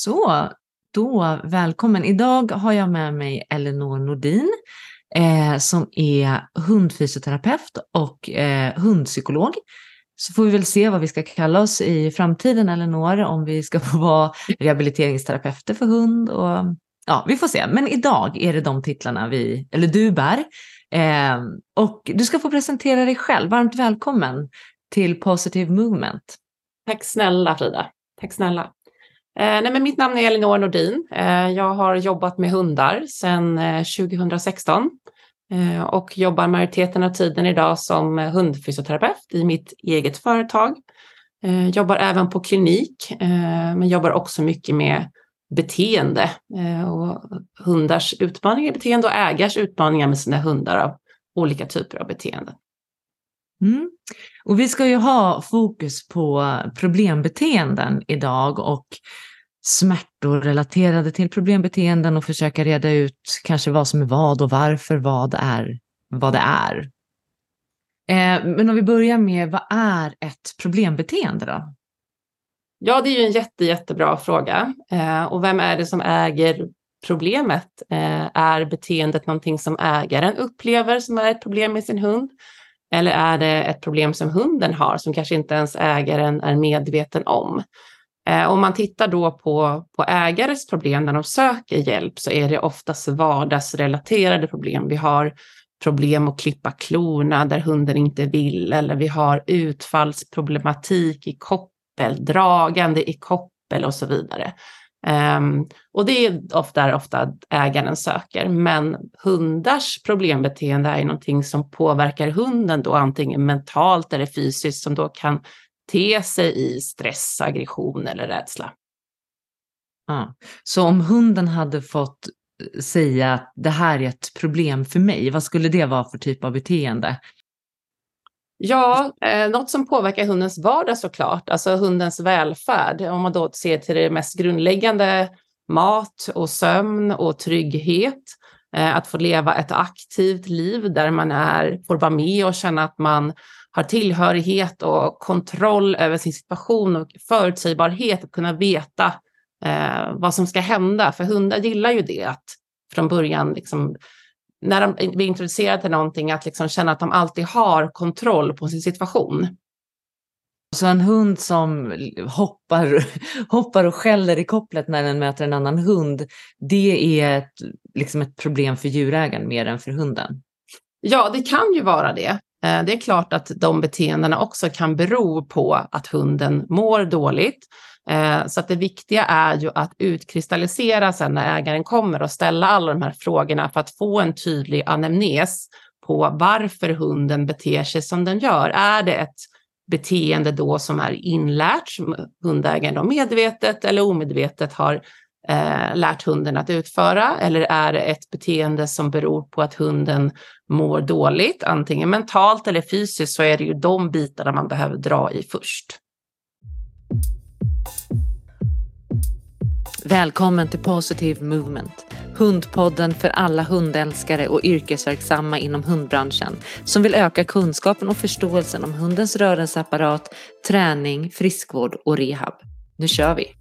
Så, då välkommen. Idag har jag med mig Elinor Nordin eh, som är hundfysioterapeut och eh, hundpsykolog. Så får vi väl se vad vi ska kalla oss i framtiden, Elinor, om vi ska få vara rehabiliteringsterapeuter för hund. Och, ja, vi får se. Men idag är det de titlarna vi, eller du bär. Eh, och du ska få presentera dig själv. Varmt välkommen till Positive Movement. Tack snälla Frida. Tack snälla. Eh, nej, men mitt namn är Elinor Nordin. Eh, jag har jobbat med hundar sedan eh, 2016 eh, och jobbar majoriteten av tiden idag som hundfysioterapeut i mitt eget företag. Eh, jobbar även på klinik, eh, men jobbar också mycket med beteende eh, och hundars utmaningar i beteende och ägars utmaningar med sina hundar av olika typer av beteenden. Mm. Och vi ska ju ha fokus på problembeteenden idag och smärtor relaterade till problembeteenden och försöka reda ut kanske vad som är vad och varför vad är vad det är. Eh, men om vi börjar med vad är ett problembeteende då? Ja, det är ju en jätte, jättebra fråga. Eh, och vem är det som äger problemet? Eh, är beteendet någonting som ägaren upplever som är ett problem med sin hund? Eller är det ett problem som hunden har som kanske inte ens ägaren är medveten om? Eh, om man tittar då på, på ägares problem när de söker hjälp så är det oftast vardagsrelaterade problem. Vi har problem att klippa klorna där hunden inte vill eller vi har utfallsproblematik i koppel, dragande i koppel och så vidare. Um, och det är ofta, ofta ägaren söker, men hundars problembeteende är någonting som påverkar hunden då antingen mentalt eller fysiskt som då kan te sig i stress, aggression eller rädsla. Ah. Så om hunden hade fått eh, säga att det här är ett problem för mig, vad skulle det vara för typ av beteende? Ja, eh, något som påverkar hundens vardag såklart, alltså hundens välfärd. Om man då ser till det mest grundläggande, mat och sömn och trygghet. Eh, att få leva ett aktivt liv där man är, får vara med och känna att man har tillhörighet och kontroll över sin situation och förutsägbarhet att kunna veta eh, vad som ska hända. För hundar gillar ju det att från början liksom när de blir introducerade till någonting, att liksom känna att de alltid har kontroll på sin situation. Så en hund som hoppar, hoppar och skäller i kopplet när den möter en annan hund, det är ett, liksom ett problem för djurägaren mer än för hunden? Ja, det kan ju vara det. Eh, det är klart att de beteendena också kan bero på att hunden mår dåligt Eh, så att det viktiga är ju att utkristallisera sen när ägaren kommer och ställa alla de här frågorna för att få en tydlig anamnes på varför hunden beter sig som den gör. Är det ett beteende då som är inlärt, som hundägaren då medvetet eller omedvetet har eh, lärt hunden att utföra? Eller är det ett beteende som beror på att hunden mår dåligt, antingen mentalt eller fysiskt, så är det ju de bitarna man behöver dra i först. Välkommen till Positive Movement, hundpodden för alla hundälskare och yrkesverksamma inom hundbranschen som vill öka kunskapen och förståelsen om hundens rörelseapparat, träning, friskvård och rehab. Nu kör vi!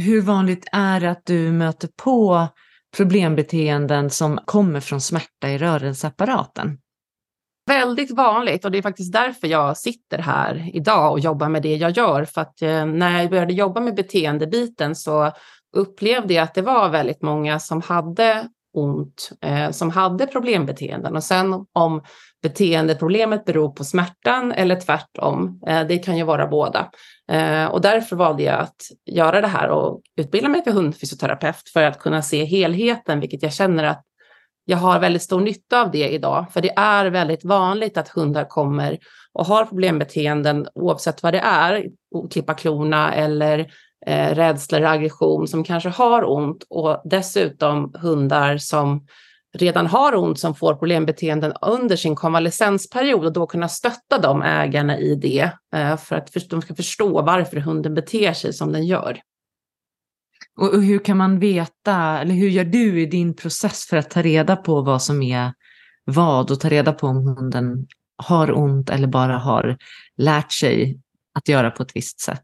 Hur vanligt är det att du möter på problembeteenden som kommer från smärta i rörelseapparaten? Väldigt vanligt och det är faktiskt därför jag sitter här idag och jobbar med det jag gör. För att eh, när jag började jobba med beteendebiten så upplevde jag att det var väldigt många som hade ont, eh, som hade problembeteenden. Och sen om beteendeproblemet beror på smärtan eller tvärtom, eh, det kan ju vara båda. Eh, och därför valde jag att göra det här och utbilda mig till hundfysioterapeut för att kunna se helheten, vilket jag känner att jag har väldigt stor nytta av det idag, för det är väldigt vanligt att hundar kommer och har problembeteenden oavsett vad det är, klippa klorna eller eh, rädsla eller aggression som kanske har ont och dessutom hundar som redan har ont som får problembeteenden under sin konvalescensperiod och då kunna stötta de ägarna i det eh, för att de ska förstå varför hunden beter sig som den gör. Och, hur kan man veta, eller hur gör du i din process för att ta reda på vad som är vad och ta reda på om hunden har ont eller bara har lärt sig att göra på ett visst sätt?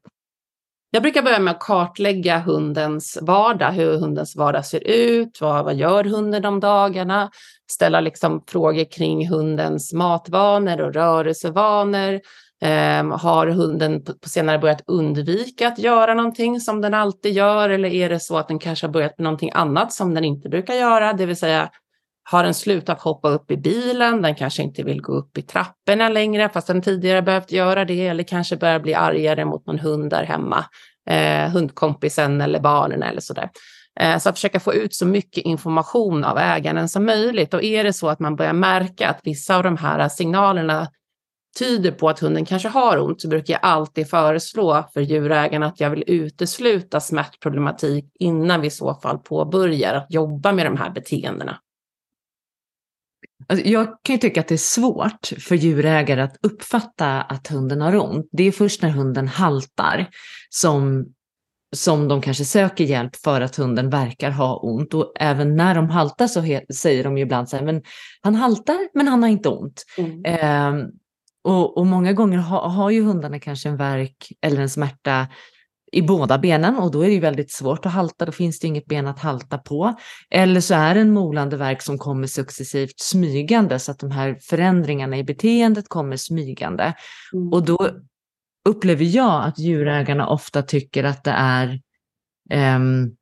Jag brukar börja med att kartlägga hundens vardag, hur hundens vardag ser ut, vad, vad gör hunden de dagarna, ställa liksom frågor kring hundens matvanor och rörelsevanor. Um, har hunden på, på senare börjat undvika att göra någonting som den alltid gör? Eller är det så att den kanske har börjat med någonting annat som den inte brukar göra, det vill säga har den slutat hoppa upp i bilen, den kanske inte vill gå upp i trapporna längre fast den tidigare behövt göra det. Eller kanske börjar bli argare mot någon hund där hemma, eh, hundkompisen eller barnen eller sådär. Eh, så att försöka få ut så mycket information av ägaren som möjligt. Och är det så att man börjar märka att vissa av de här signalerna tyder på att hunden kanske har ont så brukar jag alltid föreslå för djurägarna att jag vill utesluta smärtproblematik innan vi i så fall påbörjar att jobba med de här beteendena. Alltså jag kan ju tycka att det är svårt för djurägare att uppfatta att hunden har ont. Det är först när hunden haltar som, som de kanske söker hjälp för att hunden verkar ha ont. Och även när de haltar så säger de ju ibland så här, men han haltar men han har inte ont. Mm. Eh, och, och, många gånger ha, har ju hundarna kanske en verk eller en smärta i båda benen och då är det ju väldigt svårt att halta, då finns det inget ben att halta på. Eller så är det en molande verk som kommer successivt smygande så att de här förändringarna i beteendet kommer smygande. Mm. Och då upplever jag att djurägarna ofta tycker att det är um,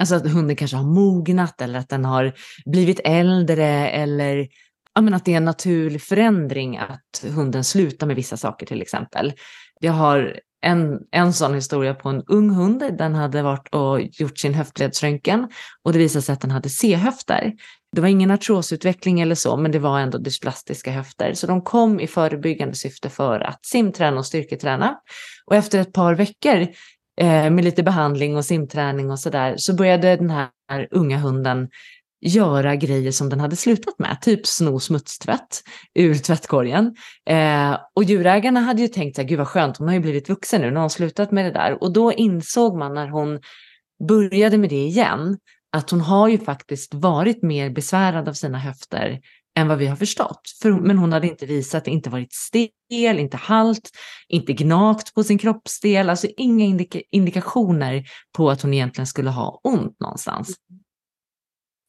Alltså att hunden kanske har mognat eller att den har blivit äldre eller ja, men att det är en naturlig förändring att hunden slutar med vissa saker till exempel. Jag har en, en sån historia på en ung hund. Den hade varit och gjort sin höftledsröntgen och det visade sig att den hade C-höfter. Det var ingen artrosutveckling eller så, men det var ändå dysplastiska höfter. Så de kom i förebyggande syfte för att simträna och styrketräna. Och efter ett par veckor eh, med lite behandling och simträning och sådär så började den här unga hunden göra grejer som den hade slutat med, typ sno smutstvätt ur tvättkorgen. Eh, och djurägarna hade ju tänkt att gud vad skönt, hon har ju blivit vuxen nu, nu har hon slutat med det där. Och då insåg man när hon började med det igen, att hon har ju faktiskt varit mer besvärad av sina höfter än vad vi har förstått. För, men hon hade inte visat, inte varit stel, inte halt, inte gnagt på sin kroppsdel, alltså inga indika indikationer på att hon egentligen skulle ha ont någonstans. Mm.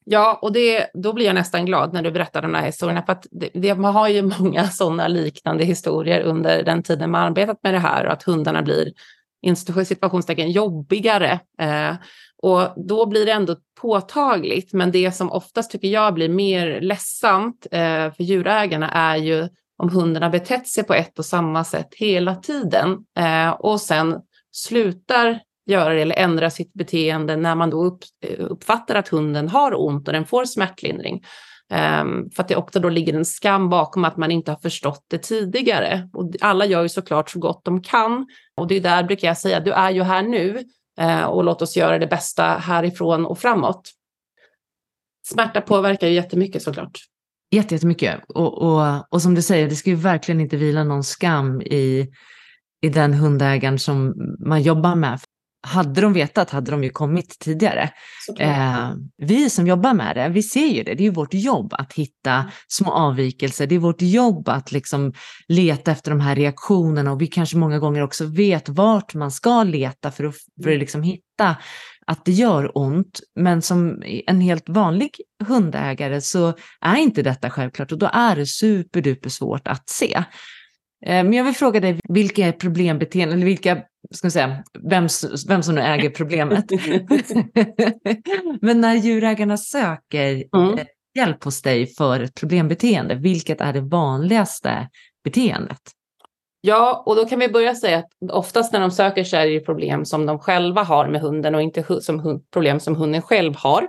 Ja, och det, då blir jag nästan glad när du berättar de här historierna, för att det, det, man har ju många sådana liknande historier under den tiden man arbetat med det här och att hundarna blir situationstecken jobbigare. Eh, och då blir det ändå påtagligt, men det som oftast tycker jag blir mer ledsamt eh, för djurägarna är ju om hundarna betett sig på ett och samma sätt hela tiden eh, och sen slutar göra det eller ändra sitt beteende när man då upp, eh, uppfattar att hunden har ont och den får smärtlindring. Um, för att det också då ligger en skam bakom att man inte har förstått det tidigare. Och alla gör ju såklart så gott de kan. Och det är där brukar jag säga, du är ju här nu uh, och låt oss göra det bästa härifrån och framåt. Smärta påverkar ju jättemycket såklart. Jättemycket. Och, och, och som du säger, det ska ju verkligen inte vila någon skam i, i den hundägaren som man jobbar med hade de vetat hade de ju kommit tidigare. Eh, vi som jobbar med det, vi ser ju det, det är vårt jobb att hitta mm. små avvikelser, det är vårt jobb att liksom leta efter de här reaktionerna och vi kanske många gånger också vet vart man ska leta för att, för att mm. liksom hitta att det gör ont, men som en helt vanlig hundägare så är inte detta självklart och då är det superduper svårt att se. Eh, men jag vill fråga dig, vilka problembeteenden, eller vilka, ska säga, vem, vem som nu äger problemet. Men när djurägarna söker mm. Eh, hjälp hos dig för ett problembeteende, vilket är det vanligaste beteendet? Ja, och då kan vi börja säga att oftast när de söker så är det problem som de själva har med hunden och inte som problem som hunden själv har.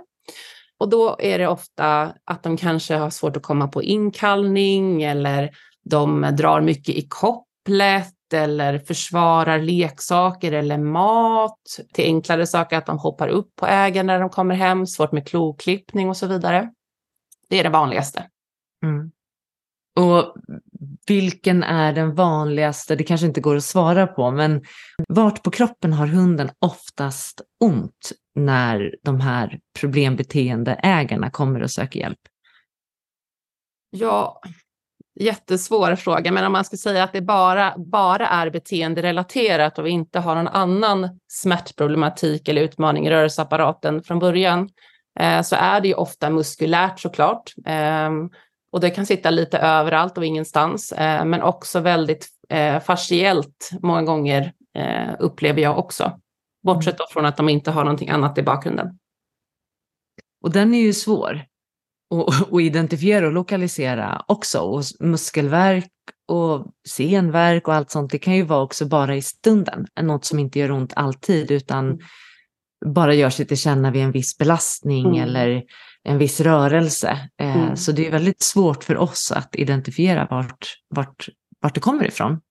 Och då är det ofta att de kanske har svårt att komma på inkallning eller de drar mycket i kopplet eller försvarar leksaker eller mat. Till enklare saker att de hoppar upp på ägaren när de kommer hem, svårt med kloklippning och så vidare. Det är det vanligaste. Mm. Och vilken är den vanligaste, det kanske inte går att svara på, men vart på kroppen har hunden oftast ont när de här problembeteendeägarna kommer och söker hjälp? Ja, jättesvår fråga, men om man ska säga att det bara, bara är beteenderelaterat och vi inte har någon annan smärtproblematik eller utmaning i rörelseapparaten från början, eh, så är det ju ofta muskulärt såklart. Eh, och det kan sitta lite överallt och ingenstans, eh, men också väldigt eh, fasciellt många gånger eh, upplever jag också. Bortsett från att de inte har någonting annat i bakgrunden. Och den är ju svår att identifiera och lokalisera också. Och muskelverk och senverk och allt sånt, det kan ju vara också bara i stunden. Något som inte gör ont alltid utan mm. bara gör sig till känna vid en viss belastning mm. eller en viss rörelse. Eh, mm. Så det är väldigt svårt för oss att identifiera vart, vart, vart det kommer ifrån.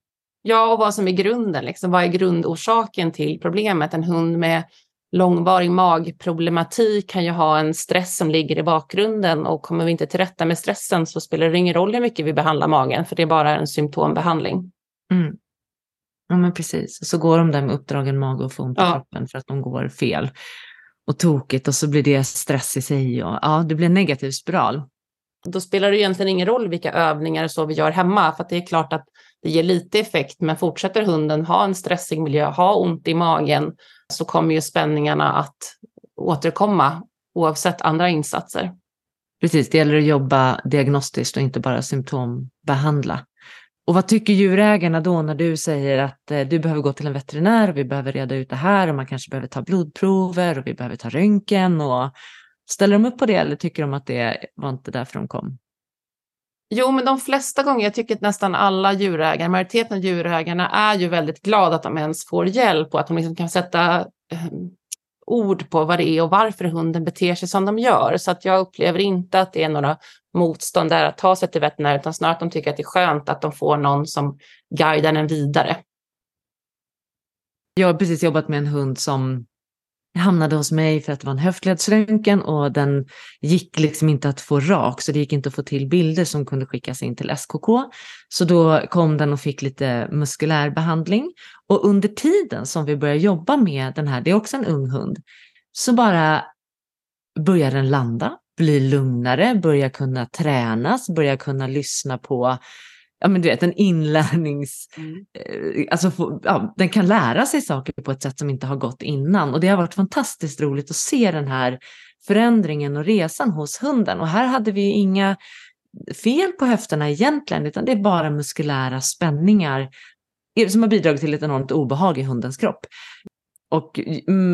Ja, och vad som är grunden. Liksom. Vad är grundorsaken till problemet? En hund med långvarig magproblematik kan ju ha en stress som ligger i bakgrunden och kommer vi inte till rätta med stressen så spelar det ingen roll hur mycket vi behandlar magen för det är bara en symptombehandling. Mm. Ja men precis, så går de där med uppdragen mage och får ont i ja. kroppen för att de går fel och tokigt och så blir det stress i sig och ja, det blir en negativ spiral. Då spelar det egentligen ingen roll vilka övningar så vi gör hemma för det är klart att det ger lite effekt men fortsätter hunden ha en stressig miljö, ha ont i magen så kommer ju spänningarna att återkomma oavsett andra insatser. Precis, det gäller att jobba diagnostiskt och inte bara symptombehandla. Och vad tycker djurägarna då när du säger att eh, du behöver gå till en veterinär och vi behöver reda ut det här och man kanske behöver ta blodprover och vi behöver ta röntgen och ställer de upp på det eller tycker de att det var inte därför de kom? Jo, men de flesta gånger, jag tycker att nästan alla djurägare, majoriteten av djurägarna är ju väldigt glada att de ens får hjälp och att de liksom kan sätta eh, ord på vad det är och varför hunden beter sig som de gör. Så att jag upplever inte att det är några motstånd där att ta sig till veterinär, utan snarare att de tycker att det är skönt att de får någon som guidar den vidare. Jag har precis jobbat med en hund som hamnade hos mig för att det var en höftledsröntgen och den gick liksom inte att få rak så det gick inte att få till bilder som kunde skickas in till SKK. Så då kom den och fick lite muskulär behandling och under tiden som vi började jobba med den här, det är också en ung hund, så bara börjar den landa, bli lugnare, börja kunna tränas, börja kunna lyssna på ja men du vet en inlärnings... Mm. Eh, alltså ja, den kan lära sig saker på ett sätt som inte har gått innan och det har varit fantastiskt roligt att se den här förändringen och resan hos hunden och här hade vi inga fel på höfterna egentligen utan det är bara muskulära spänningar som har bidragit till ett enormt obehag i hundens kropp. Och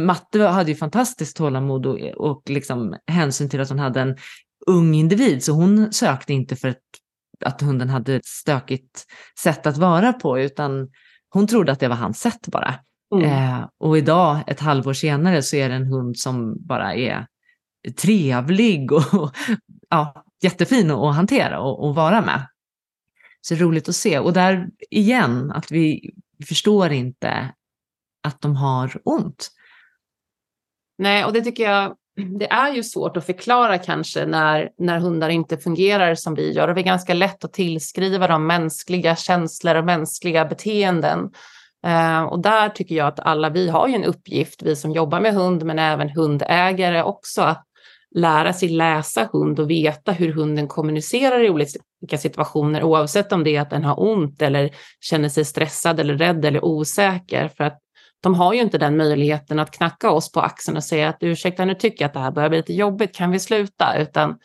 Matte hade ju fantastiskt tålamod och, och liksom hänsyn till att hon hade en ung individ så hon sökte inte för ett att hunden hade ett stökigt sätt att vara på, utan hon trodde att det var hans sätt bara. Mm. Eh, och idag, ett halvår senare, så är det en hund som bara är trevlig och ja, jättefin att hantera och, och vara med. Så roligt att se. Och där igen, att vi, vi förstår inte att de har ont. Nej, och det tycker jag det är ju svårt att förklara kanske när, när hundar inte fungerar som vi gör och det är ganska lätt att tillskriva dem mänskliga känslor och mänskliga beteenden. Eh, och där tycker jag att alla vi har ju en uppgift, vi som jobbar med hund men även hundägare också, att lära sig läsa hund och veta hur hunden kommunicerar i olika situationer oavsett om det är att den har ont eller känner sig stressad eller rädd eller osäker. För att de har ju inte den möjligheten att knacka oss på axeln och säga att ursäkta, nu tycker jag att det här börjar bli lite jobbigt, kan vi sluta? Utan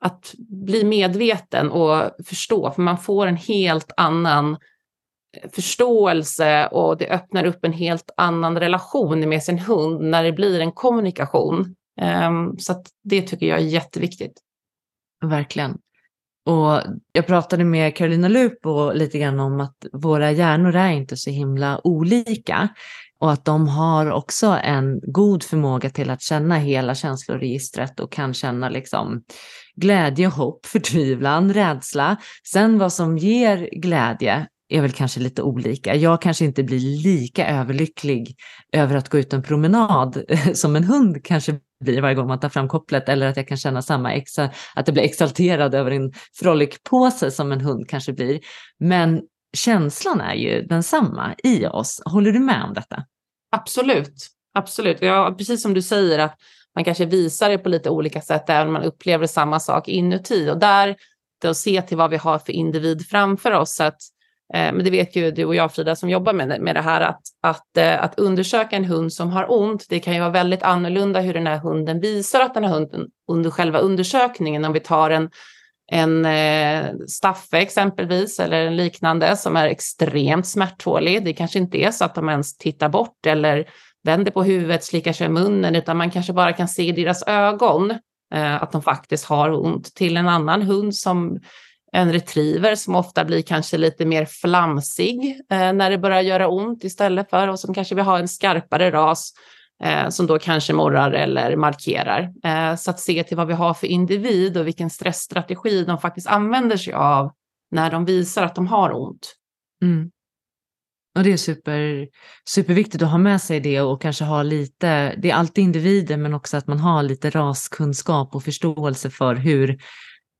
att bli medveten och förstå, för man får en helt annan eh, förståelse och det öppnar upp en helt annan relation med sin hund när det blir en kommunikation. Ehm, så det tycker jag är jätteviktigt. Verkligen. Och jag pratade med Carolina Lupo lite grann om att våra hjärnor är inte så himla olika och att de har också en god förmåga till att känna hela känsloregistret och kan känna liksom glädje, hopp, förtvivlan, rädsla. Sen vad som ger glädje är väl kanske lite olika. Jag kanske inte blir lika överlycklig över att gå ut en promenad som en hund kanske blir varje gång man tar fram kopplet eller att jag kan känna samma exa, att jag blir exalterad över en frolic-påse som en hund kanske blir. Men känslan är ju densamma i oss. Håller du med om detta? Absolut, absolut. Ja, precis som du säger att man kanske visar det på lite olika sätt även om man upplever samma sak inuti. Och där att se till vad vi har för individ framför oss. Så att, eh, men det vet ju du och jag Frida som jobbar med, med det här att, att, eh, att undersöka en hund som har ont, det kan ju vara väldigt annorlunda hur den här hunden visar att den har ont under själva undersökningen, om vi tar en en eh, staffe exempelvis eller en liknande som är extremt smärttålig. Det kanske inte är så att de ens tittar bort eller vänder på huvudet, slickar sig i munnen, utan man kanske bara kan se i deras ögon eh, att de faktiskt har ont. Till en annan hund som en retriever som ofta blir kanske lite mer flamsig eh, när det börjar göra ont istället för och som kanske vill ha en skarpare ras Eh, som då kanske morrar eller markerar. Eh, så att se till vad vi har för individ och vilken stressstrategi de faktiskt använder sig av när de visar att de har ont. Mm. Och det är super, superviktigt att ha med sig det och kanske ha lite, det är alltid individer men också att man har lite raskunskap och förståelse för hur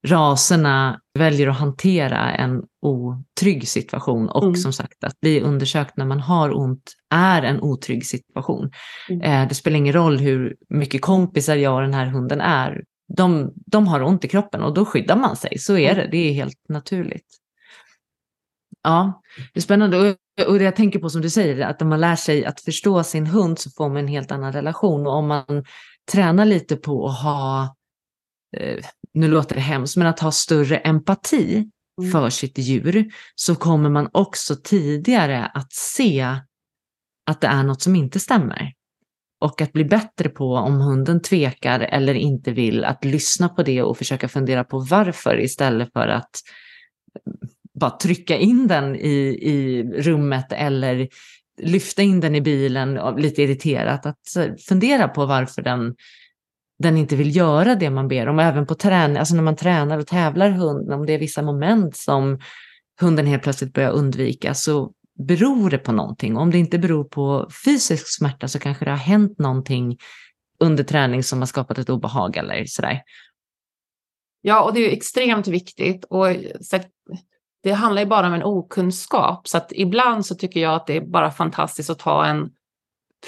raserna väljer att hantera en otrygg situation och mm. som sagt att bli undersökt när man har ont är en otrygg situation. Mm. Eh, det spelar ingen roll hur mycket kompisar jag och den här hunden är. De, de har ont i kroppen och då skyddar man sig, så är det, det är helt naturligt. Ja, det är spännande. Och det jag tänker på som du säger, att om man lär sig att förstå sin hund så får man en helt annan relation. Och om man tränar lite på att ha, eh, nu låter det hemskt, men att ha större empati mm. för sitt djur så kommer man också tidigare att se att det är något som inte stämmer. Och att bli bättre på om hunden tvekar eller inte vill, att lyssna på det och försöka fundera på varför istället för att bara trycka in den i, i rummet eller lyfta in den i bilen lite irriterat. Att fundera på varför den, den inte vill göra det man ber om. Även på träning, alltså när man tränar och tävlar hunden, om det är vissa moment som hunden helt plötsligt börjar undvika så beror det på någonting. Om det inte beror på fysisk smärta så kanske det har hänt någonting under träning som har skapat ett obehag eller sådär. Ja, och det är extremt viktigt. Och det handlar ju bara om en okunskap, så att ibland så tycker jag att det är bara fantastiskt att ta en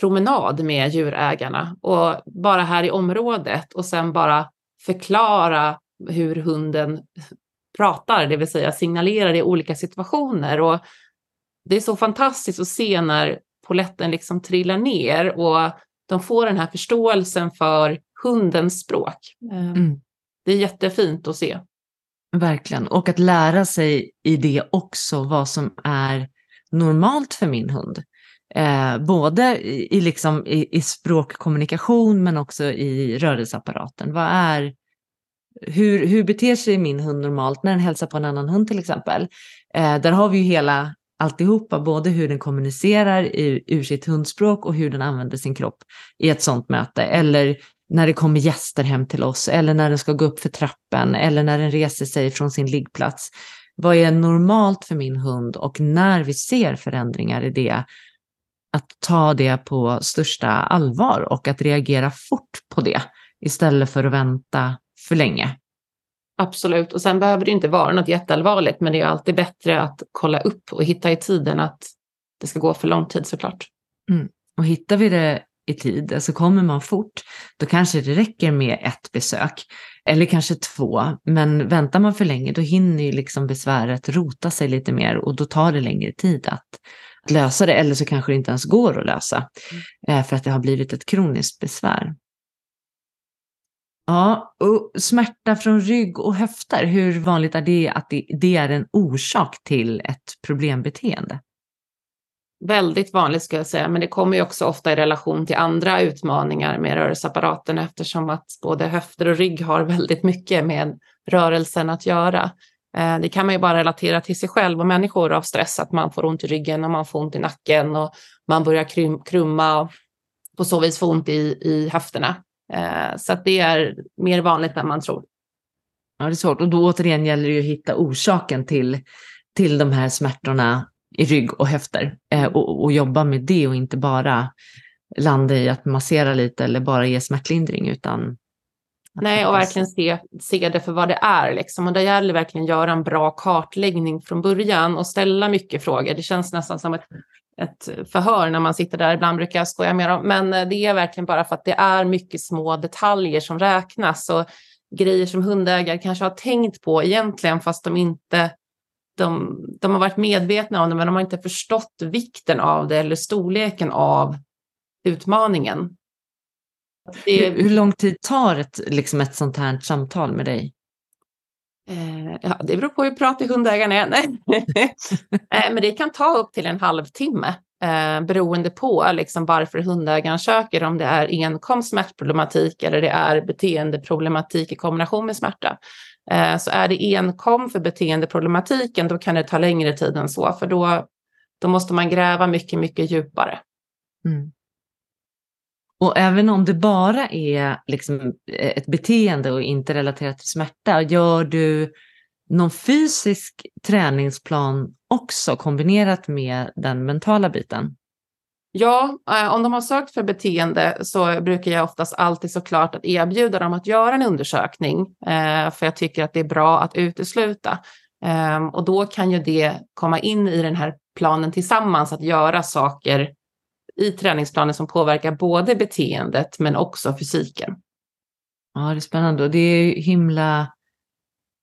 promenad med djurägarna och bara här i området och sen bara förklara hur hunden pratar, det vill säga signalerar i olika situationer. Och det är så fantastiskt att se när poletten liksom trillar ner och de får den här förståelsen för hundens språk. Mm. Det är jättefint att se. Verkligen, och att lära sig i det också vad som är normalt för min hund. Eh, både i, liksom, i, i språkkommunikation men också i rörelseapparaten. Vad är, hur, hur beter sig min hund normalt när den hälsar på en annan hund till exempel? Eh, där har vi ju hela alltihopa, både hur den kommunicerar i, ur sitt hundspråk och hur den använder sin kropp i ett sånt möte. Eller när det kommer gäster hem till oss eller när den ska gå upp för trappen eller när den reser sig från sin liggplats. Vad är normalt för min hund och när vi ser förändringar i det, att ta det på största allvar och att reagera fort på det istället för att vänta för länge. Absolut, och sen behöver det inte vara något jätteallvarligt, men det är alltid bättre att kolla upp och hitta i tiden att det ska gå för lång tid såklart. Mm. Och hittar vi det i tid, alltså kommer man fort, då kanske det räcker med ett besök eller kanske två. Men väntar man för länge, då hinner ju liksom besväret rota sig lite mer och då tar det längre tid att, att lösa det. Eller så kanske det inte ens går att lösa mm. eh, för att det har blivit ett kroniskt besvär. Ja, och smärta från rygg och höfter, hur vanligt är det att det, är en orsak till ett problembeteende? väldigt vanligt ska jag säga, men det kommer ju också ofta i relation till andra utmaningar med rörelseapparaten eftersom att både höfter och rygg har väldigt mycket med rörelsen att göra. Eh, det kan man ju bara relatera till sig själv och människor av stress, att man får ont i ryggen och man får ont i nacken och man börjar krumma och på så vis få ont i, i höfterna. Eh, så att det är mer vanligt än man tror. Ja, det är svårt och då återigen gäller det ju att hitta orsaken till, till de här smärtorna i rygg och höfter eh, och, och, jobba med det och inte bara landa i att massera lite eller bara ge smärtlindring utan Nej, och verkligen se, se det för vad det är. Liksom. Och det gäller verkligen att göra en bra kartläggning från början och ställa mycket frågor. Det känns nästan som ett, ett förhör när man sitter där. Ibland brukar jag skoja med dem, men eh, det är verkligen bara för att det är mycket små detaljer som räknas. Och grejer som hundägare kanske har tänkt på egentligen fast de inte de, de har varit medvetna om det men de har inte förstått vikten av det eller storleken av utmaningen. Det... Hur, hur, lång tid tar ett, liksom ett sånt här samtal med dig? Eh, ja, det beror på hur pratig hundägaren är. eh, men det kan ta upp till en halvtimme eh, beroende på liksom, varför hundägaren söker, om det är enkom smärtproblematik eller det är beteendeproblematik i kombination med smärta. Eh, så är det enkom för beteendeproblematiken, då kan det ta längre tid än så, för då, då måste man gräva mycket, mycket djupare. Mm. Och även om det bara är liksom eh, ett beteende och inte relaterat till smärta, gör du någon fysisk träningsplan också kombinerat med den mentala biten? Ja, eh, om de har sökt för beteende så brukar jag oftast alltid såklart att erbjuda dem att göra en undersökning, eh, för jag tycker att det är bra att utesluta. Ehm, och då kan ju det komma in i den här planen tillsammans, att göra saker i träningsplanen som påverkar både beteendet men också fysiken. Ja, det är spännande och det är himla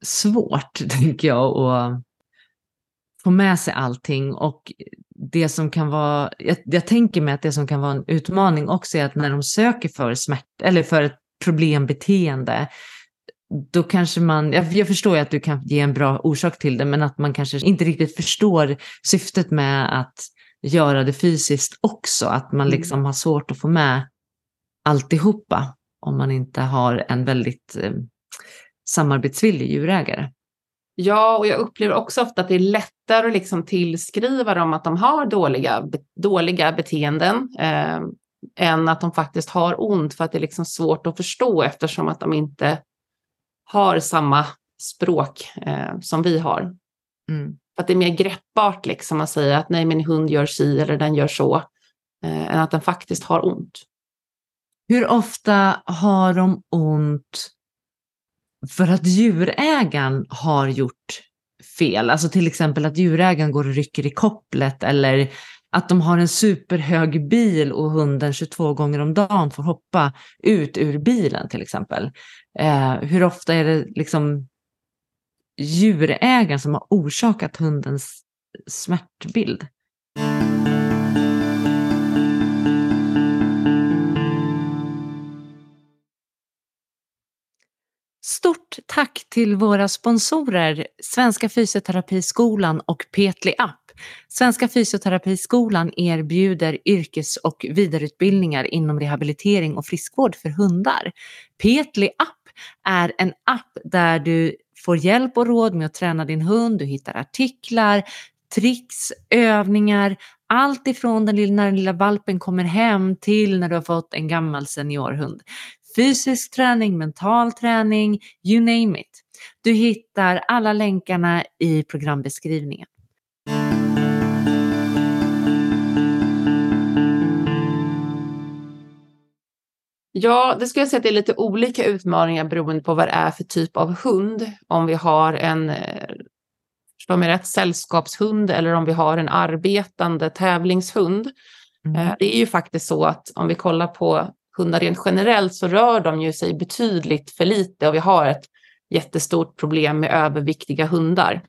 svårt, tänker jag, att få med sig allting. Och det som kan vara, jag, jag, tänker mig att det som kan vara en utmaning också är att när de söker för smärta eller för ett problembeteende, då kanske man, jag, jag förstår ju att du kan ge en bra orsak till det, men att man kanske inte riktigt förstår syftet med att göra det fysiskt också, att man mm. liksom har svårt att få med alltihopa om man inte har en väldigt eh, samarbetsvillig djurägare. Ja, och jag upplever också ofta att det är lättare att liksom tillskriva dem att de har dåliga, dåliga beteenden eh, än att de faktiskt har ont för att det är liksom svårt att förstå eftersom att de inte har samma språk eh, som vi har. Mm. För att det är mer greppbart liksom att säga att nej, min hund gör si eller den gör så, eh, än att den faktiskt har ont. Hur ofta har de ont för att djurägaren har gjort fel. Alltså till exempel att djurägaren går och rycker i kopplet eller att de har en superhög bil och hunden 22 gånger om dagen får hoppa ut ur bilen till exempel. Eh, hur ofta är det liksom djurägaren som har orsakat hundens smärtbild? Stort tack till våra sponsorer Svenska Fysioterapiskolan och Petli App. Svenska Fysioterapiskolan erbjuder yrkes och vidareutbildningar inom rehabilitering och friskvård för hundar. Petli App är en app där du får hjälp och råd med att träna din hund, du hittar artiklar, tricks, övningar, allt ifrån den lilla, när den lilla valpen kommer hem till när du har fått en gammal seniorhund fysisk träning, mental träning, you name it. Du hittar alla länkarna i programbeskrivningen. Ja, det skulle jag säga att det är lite olika utmaningar beroende på vad det är för typ av hund. Om vi har en eh, förstår mig rätt, sällskapshund eller om vi har en arbetande tävlingshund. Mm. Eh, det är ju faktiskt så att om vi kollar på hundar rent generellt så rör de ju sig betydligt för lite och vi har ett jättestort problem med överviktiga hundar.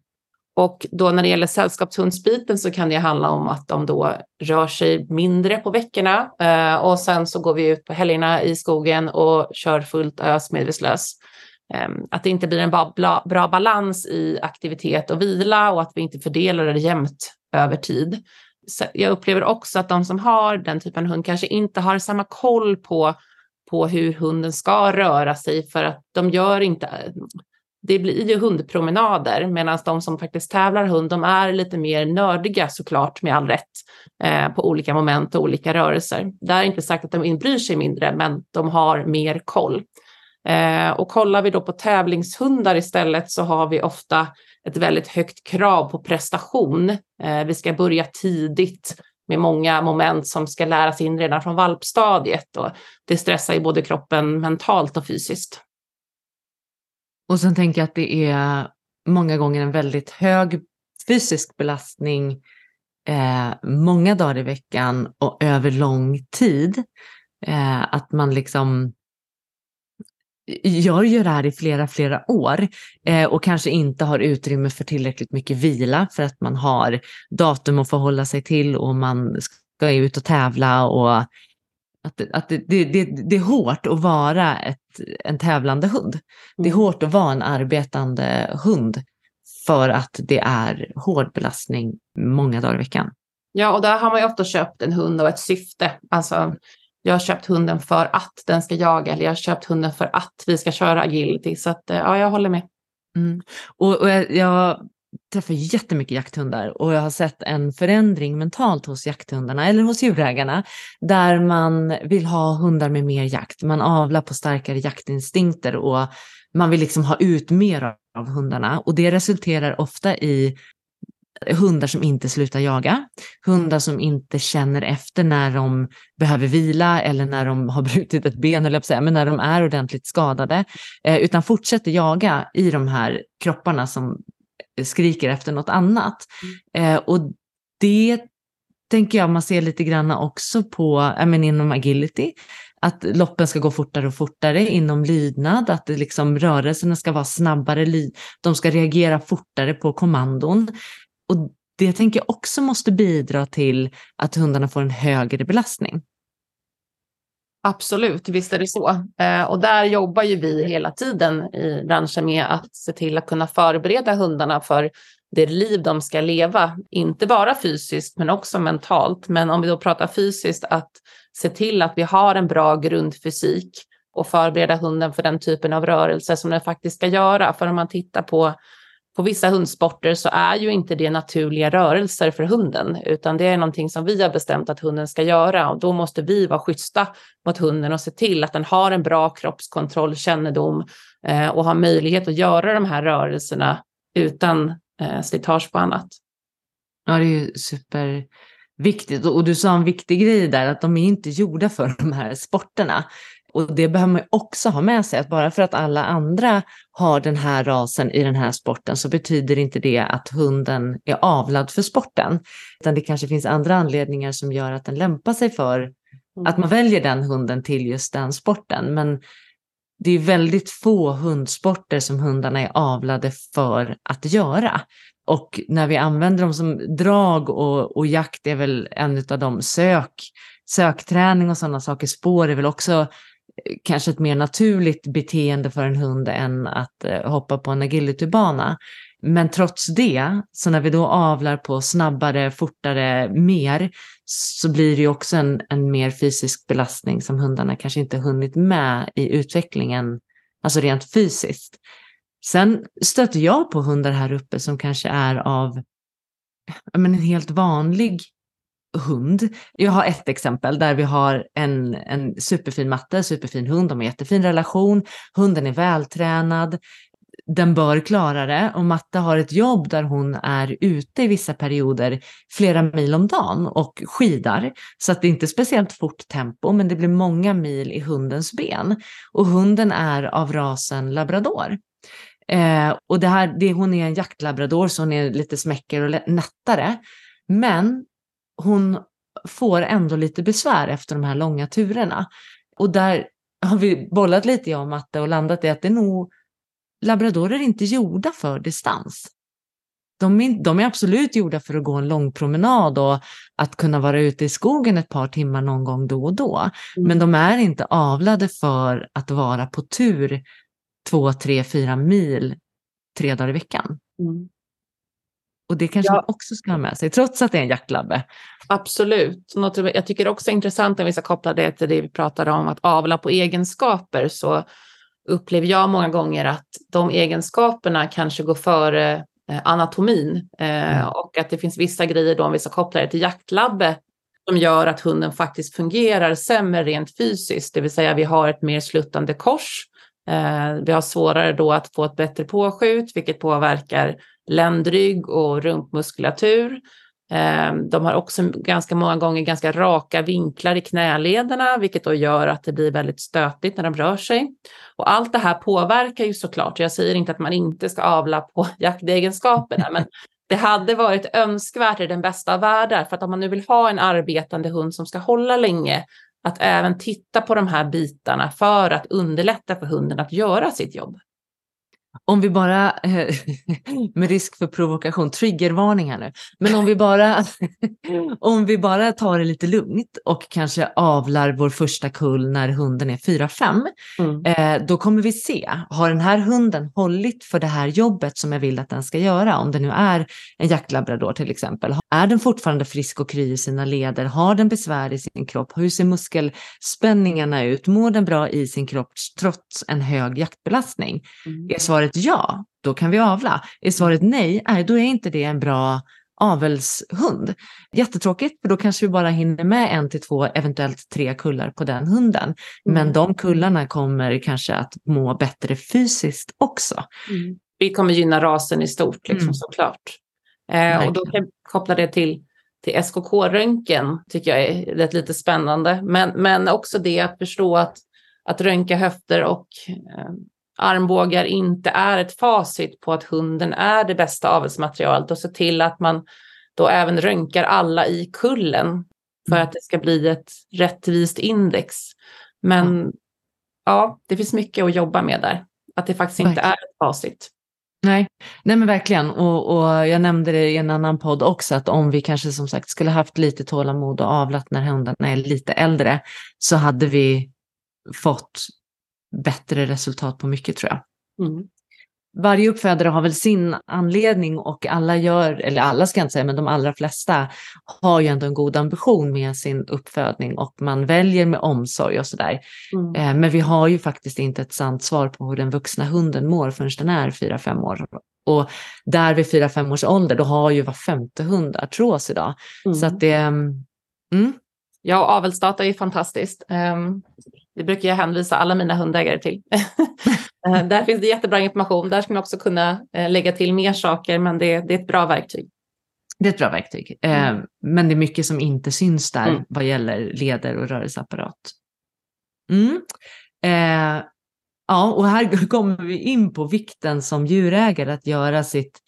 Och då när det gäller sällskapshundsbiten så kan det handla om att de då rör sig mindre på veckorna eh, och sen så går vi ut på helgerna i skogen och kör fullt ös medvetslös. Ehm, att det inte blir en bra, balans i aktivitet och vila och att vi inte fördelar det jämnt över tid jag upplever också att de som har den typen av hund kanske inte har samma koll på, på hur hunden ska röra sig för att de gör inte, det blir ju hundpromenader medan de som faktiskt tävlar hund, de är lite mer nördiga såklart med all rätt eh, på olika moment och olika rörelser. Det är inte sagt att de bryr sig mindre, men de har mer koll. Eh, och kollar vi då på tävlingshundar istället så har vi ofta ett väldigt högt krav på prestation. Eh, vi ska börja tidigt med många moment som ska läras in redan från valpstadiet och det stressar ju både kroppen mentalt och fysiskt. Och sen tänker jag att det är många gånger en väldigt hög fysisk belastning eh, många dagar i veckan och över lång tid. Eh, att man liksom gör ju det här i flera, flera år eh, och kanske inte har utrymme för tillräckligt mycket vila för att man har datum att förhålla sig till och man ska ut och tävla och att, att det, det, det, det är hårt att vara ett, en tävlande hund. Det är mm. hårt att vara en arbetande hund för att det är hård belastning många dagar i veckan. Ja, och där har man ju ofta köpt en hund av ett syfte. Alltså, jag har köpt hunden för att den ska jaga eller jag har köpt hunden för att vi ska köra agility. Så att, ja, jag håller med. Mm. Och, och jag, jag träffar jättemycket jakthundar och jag har sett en förändring mentalt hos jakthundarna eller hos djurägarna där man vill ha hundar med mer jakt. Man avlar på starkare jaktinstinkter och man vill liksom ha ut mer av hundarna och det resulterar ofta i hundar som inte slutar jaga, hundar som inte känner efter när de behöver vila eller när de har brutit ett ben, eller säga, men när de är ordentligt skadade, eh, utan fortsätter jaga i de här kropparna som skriker efter något annat. Mm. Eh, och det tänker jag man ser lite grann också på, men inom agility, att loppen ska gå fortare och fortare inom lydnad, att det liksom, rörelserna ska vara snabbare, de ska reagera fortare på kommandon. Och det tänker jag också måste bidra till att hundarna får en högre belastning. Absolut, visst är det så. Eh, och där jobbar ju vi hela tiden i branschen med att se till att kunna förbereda hundarna för det liv de ska leva, inte bara fysiskt men också mentalt. Men om vi då pratar fysiskt, att se till att vi har en bra grundfysik och förbereda hunden för den typen av rörelser som den faktiskt ska göra. För om man tittar på på vissa hundsporter så är ju inte det naturliga rörelser för hunden, utan det är någonting som vi har bestämt att hunden ska göra och då måste vi vara schyssta mot hunden och se till att den har en bra kroppskontroll, kännedom eh, och har möjlighet att göra de här rörelserna utan eh, slitage på annat. Ja, det är ju superviktigt och du sa en viktig grej där att de är inte gjorda för de här sporterna. Och det behöver man också ha med sig, att bara för att alla andra har den här rasen i den här sporten så betyder inte det att hunden är avlad för sporten. Utan det kanske finns andra anledningar som gör att den lämpar sig för att man väljer den hunden till just den sporten. Men det är väldigt få hundsporter som hundarna är avlade för att göra. Och när vi använder dem som drag och, och jakt är väl en av de sök, sökträning och sådana saker, spår är väl också kanske ett mer naturligt beteende för en hund än att eh, hoppa på en agilitybana. Men trots det, så när vi då avlar på snabbare, fortare, mer, så blir det ju också en, en mer fysisk belastning som hundarna kanske inte hunnit med i utvecklingen, alltså rent fysiskt. Sen stöter jag på hundar här uppe som kanske är av men, en helt vanlig hund. Jag har ett exempel där vi har en, en superfin matte, superfin hund, de har jättefin relation, hunden är vältränad, den bör klara det och matte har ett jobb där hon är ute i vissa perioder flera mil om dagen och skidar. Så att det är inte speciellt fort tempo, men det blir många mil i hundens ben. Och hunden är av rasen labrador. Eh, och det här, det, hon är en jaktlabrador så hon är lite smäcker och nättare. Men hon får ändå lite besvär efter de här långa turerna. Och där har vi bollat lite jag och matte och landat i att det är nog labradorer är inte gjorda för distans. De är, de är absolut gjorda för att gå en lång promenad och att kunna vara ute i skogen ett par timmar någon gång då och då. Mm. Men de är inte avlade för att vara på tur två, tre, fyra mil tre dagar i veckan. Mm. Och det kanske ja. man också ska ha med sig, trots att det är en jaktlabbe. Absolut. Något jag tycker också är intressant när vi ska koppla det till det vi pratade om, att avla på egenskaper, så upplever jag många gånger att de egenskaperna kanske går före eh, anatomin eh, mm. och att det finns vissa grejer då om vi ska koppla det till jaktlabbe som gör att hunden faktiskt fungerar sämre rent fysiskt, det vill säga vi har ett mer sluttande kors. Eh, vi har svårare då att få ett bättre påskjut, vilket påverkar ländrygg och rumpmuskulatur. Ehm, de har också ganska många gånger ganska raka vinklar i knälederna, vilket då gör att det blir väldigt stötigt när de rör sig. Och allt det här påverkar ju såklart. Jag säger inte att man inte ska avla på jaktegenskaperna, men det hade varit önskvärt i den bästa av världar, för att om man nu vill ha en arbetande hund som ska hålla länge, att även titta på de här bitarna för att underlätta för hunden att göra sitt jobb. Om vi bara, eh, med risk för provokation, triggervarning här nu, men om vi bara, om vi bara tar det lite lugnt och kanske avlar vår första kull när hunden är 4-5, mm. eh, då kommer vi se, har den här hunden hållit för det här jobbet som jag vill att den ska göra, om det nu är en jaktlabrador till exempel, är den fortfarande frisk och kry i sina leder, har den besvär i sin kropp, hur ser muskelspänningarna ut, mår den bra i sin kropp trots en hög jaktbelastning? Mm. Är svaret ja, då kan vi avla. Är svaret nej, nej då är inte det en bra avelshund. Jättetråkigt, för då kanske vi bara hinner med en till två, eventuellt tre kullar på den hunden. Mm. Men de kullarna kommer kanske att må bättre fysiskt också. Mm. Vi kommer gynna rasen i stort, liksom, mm. såklart. Eh, och då kan jag koppla det till, till SKK-röntgen, tycker jag är lite, lite spännande. Men, men också det att förstå att, att röntga höfter och eh, armbågar inte är ett facit på att hunden är det bästa avelsmaterialet och se till att man då även röntgar alla i kullen för mm. att det ska bli ett rättvist index. Men ja, ja det finns mycket att jobba med där. Att det faktiskt inte är ett facit. Nej, nej men verkligen. Och, och, jag nämnde det i en annan podd också, att om vi kanske som sagt skulle haft lite tålamod och avlat när hundarna är lite äldre, så hade vi fått bättre resultat på mycket tror jag. Mm. Varje uppfödare har väl sin anledning och alla gör, eller alla ska jag inte säga, men de allra flesta har ju ändå en god ambition med sin uppfödning och man väljer med omsorg och sådär. Mm. Eh, men vi har ju faktiskt inte ett sant svar på hur den vuxna hunden mår förrän den är 4-5 år. Och där vid 4-5 års ålder, då har ju var femte hund artros idag. Mm. Så att det... Mm. Ja, avelsdata är fantastiskt. Um, det brukar jag hänvisa alla mina hundägare till. Eh, där finns det jättebra information. Där ska man också kunna eh, lägga till mer saker, men det, det är ett bra verktyg. Det är ett bra verktyg, eh, mm. men det är mycket som inte syns där mm. vad gäller leder och rörelseapparat. Mm. Eh, ja, och här kommer vi in på vikten som djurägare att göra sitt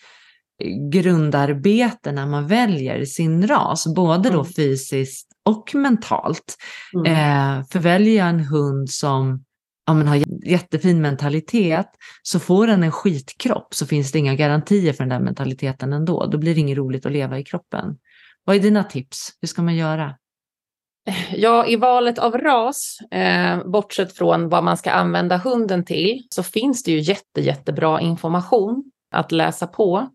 grundarbete när man väljer sin ras, både då mm. fysiskt och mentalt. Mm. Eh, för väljer jag en hund som ja, men har jättefin mentalitet så får den en skitkropp så finns det inga garantier för den där mentaliteten ändå. Då blir det inget roligt att leva i kroppen. Vad är dina tips? Hur ska man göra? Ja, i valet av ras, eh, bortsett från vad man ska använda hunden till, så finns det ju jätte, jättebra information att läsa på.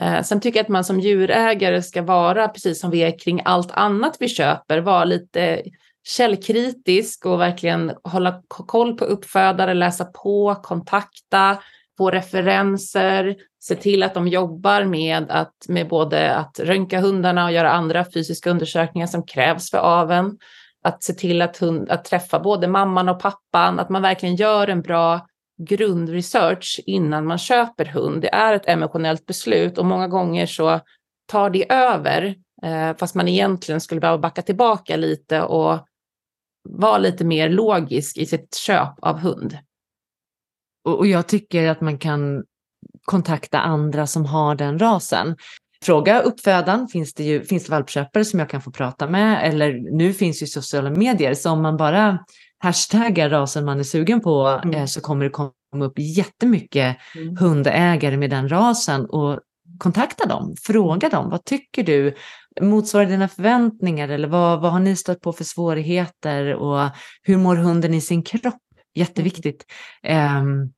Eh, sen tycker jag att man som djurägare ska vara, precis som vi är kring allt annat vi köper, vara lite källkritisk och verkligen hålla koll på uppfödare, läsa på, kontakta, få referenser, se till att de jobbar med, att, med både att röntga hundarna och göra andra fysiska undersökningar som krävs för aven. Att se till att, hund, att träffa både mamman och pappan, att man verkligen gör en bra grundresearch innan man köper hund. Det är ett emotionellt beslut och många gånger så tar det över eh, fast man egentligen skulle behöva backa tillbaka lite och vara lite mer logisk i sitt köp av hund. Och jag tycker att man kan kontakta andra som har den rasen. Fråga uppfödaren, finns det, ju, finns det valpköpare som jag kan få prata med? Eller nu finns ju sociala medier, så om man bara hashtaggar rasen man är sugen på mm. Eh, så kommer det komma upp jättemycket mm. hundägare med den rasen och kontakta dem, fråga dem, vad tycker du? Motsvarar dina förväntningar eller vad, vad har ni stött på för svårigheter och hur mår hunden i sin kropp? Jätteviktigt. Um,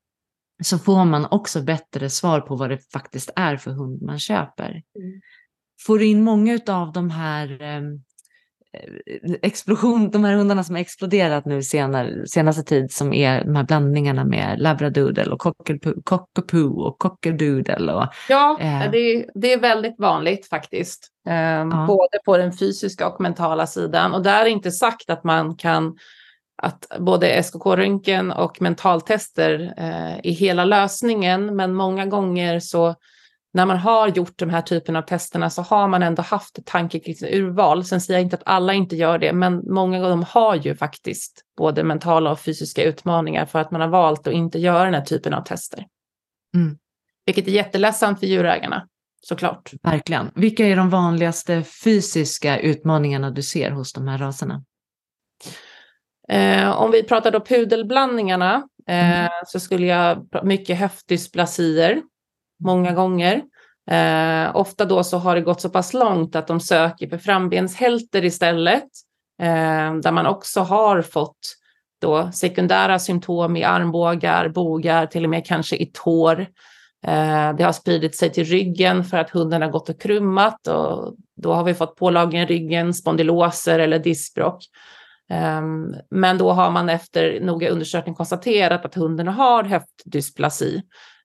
så får man också bättre svar på vad det faktiskt är för hund man köper. Mm. Får du in många av de här um, explosion, de här hundarna som har exploderat nu senare, senaste tid som är de här blandningarna med labradoodle och cockapoo och cockadoodle. Och, ja, eh. det, det, är väldigt vanligt faktiskt. Eh, ja. Både på den fysiska och mentala sidan. Och där är inte sagt att man kan att både SKK-röntgen och mentaltester eh, är hela lösningen, men många gånger så när man har gjort de här typen av testerna så har man ändå haft ett tankekritiskt urval. Sen säger jag inte att alla inte gör det, men många av dem har ju faktiskt både mentala och fysiska utmaningar för att man har valt att inte göra den här typen av tester. Mm. Vilket är jätteledsamt för djurägarna, såklart. Verkligen. Vilka är de vanligaste fysiska utmaningarna du ser hos de här raserna? Eh, om vi pratar då pudelblandningarna eh, Mm. så skulle jag mycket höftdysplasier många gånger. Eh, ofta då så har det gått så pass långt att de söker för frambenshälter istället. Eh, där man också har fått då sekundära symptom i armbågar, bogar, till och med kanske i tår. Eh, det har spridit sig till ryggen för att hunden har gått och krummat och då har vi fått pålagring i ryggen, spondyloser eller diskbråck. Ehm, Men då har man efter noga undersökning konstaterat att hunden har höftdysplasi.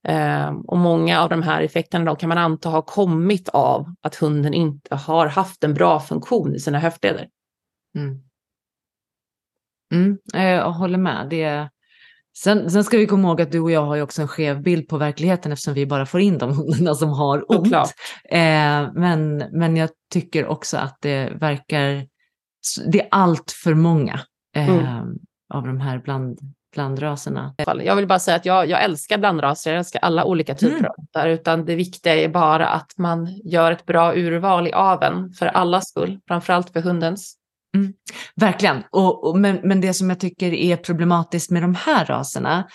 Ehm, Och många av de här effekterna då kan man anta har kommit av att hunden inte har haft en bra funktion i sina höftleder. Mm. Mm, eh, jag håller med. Det är... sen, sen ska vi komma ihåg att du och jag har ju också en skev bild på verkligheten eftersom vi bara får in de hundarna som har ont. Eh, men, men jag tycker också att det verkar, det är allt för många eh, Mm. av de här bland, blandraserna. Jag vill bara säga att jag, jag älskar blandraser, jag älskar alla olika typer Mm. av hundar, utan det viktiga är bara att man gör ett bra urval i aveln för allas skull, framförallt för hundens. Verkligen, och, och, men, men det som jag tycker är problematiskt med de här raserna,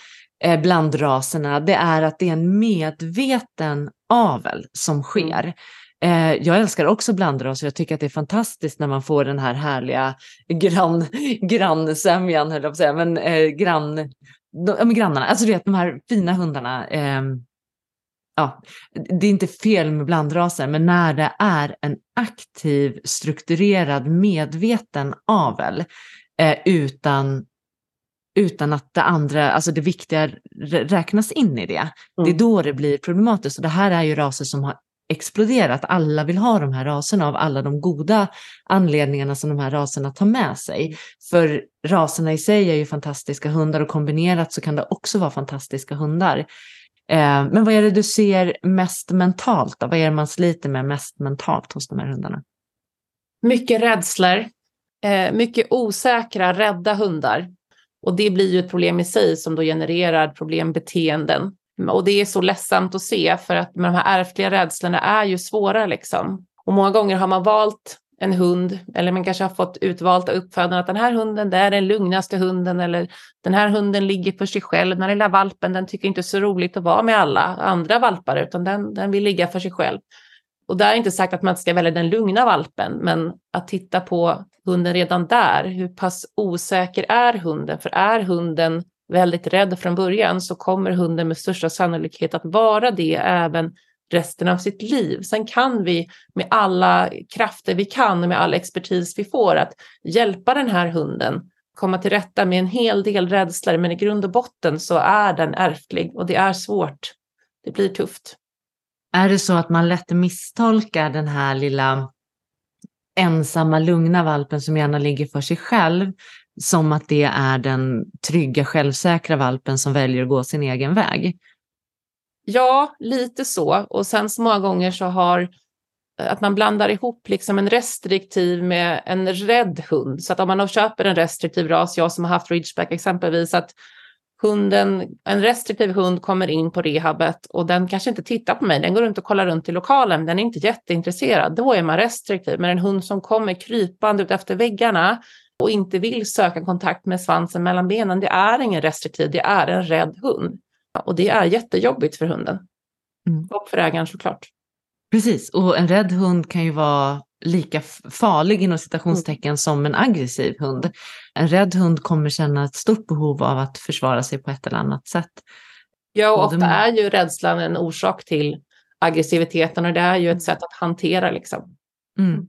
eh, blandraserna, det är att det är en medveten avel som sker. Eh, jag älskar också blandraser, jag tycker att det är fantastiskt när man får den här härliga grann, grannsämjan, höll jag på att säga, men eh, grann, de, ja, men grannarna, alltså du vet de här fina hundarna. Eh, ja, det är inte fel med blandraser, men när det är en aktiv, strukturerad, medveten avel eh, utan, utan att det andra, alltså det viktiga rä- räknas in i det. Det är Mm. då det blir problematiskt. Och det här är ju raser som har exploderat. Alla vill ha de här raserna av alla de goda anledningarna som de här raserna tar med sig. För raserna i sig är ju fantastiska hundar och kombinerat så kan det också vara fantastiska hundar. Eh, men vad är det du ser mest mentalt? Då? Vad är det man sliter med mest mentalt hos de här hundarna? Mycket rädslor, eh, mycket osäkra, rädda hundar. Och det blir ju ett problem i sig som då genererar problembeteenden. Och det är så ledsamt att se för att med de här ärftliga rädslorna är ju svåra liksom. Och många gånger har man valt en hund eller man kanske har fått utvalt av uppfödaren att den här hunden det är den lugnaste hunden eller den här hunden ligger för sig själv. Den här lilla valpen den tycker inte så roligt att vara med alla andra valpar utan den, den vill ligga för sig själv. Och där är inte sagt att man ska välja den lugna valpen, men att titta på hunden redan där. Hur pass osäker är hunden? För är hunden väldigt rädd från början så kommer hunden med största sannolikhet att vara det även resten av sitt liv. Sen kan vi med alla krafter vi kan och med all expertis vi får att hjälpa den här hunden komma till rätta med en hel del rädslor, men i grund och botten så är den ärftlig och det är svårt. Det blir tufft. Är det så att man lätt misstolkar den här lilla ensamma, lugna valpen som gärna ligger för sig själv som att det är den trygga, självsäkra valpen som väljer att gå sin egen väg? Ja, lite så. Och sen så många gånger så har eh, att man blandar ihop liksom en restriktiv med en rädd hund. Så att om man då köper en restriktiv ras, jag som har haft ridgeback exempelvis, att hunden, en restriktiv hund kommer in på rehabet och den kanske inte tittar på mig, den går runt och kollar runt i lokalen, den är inte jätteintresserad, då är man restriktiv. Men en hund som kommer krypande ut efter väggarna och inte vill söka kontakt med svansen mellan benen, det är ingen restriktiv, det är en rädd hund. Och det är jättejobbigt för hunden. Mm. Och för ägaren såklart. Precis, och en rädd hund kan ju vara lika farlig inom citationstecken som en aggressiv hund. En rädd hund kommer känna ett stort behov av att försvara sig på ett eller annat sätt. Ja, och ofta är ju rädslan en orsak till aggressiviteten och det är ju ett sätt att hantera liksom. Mm.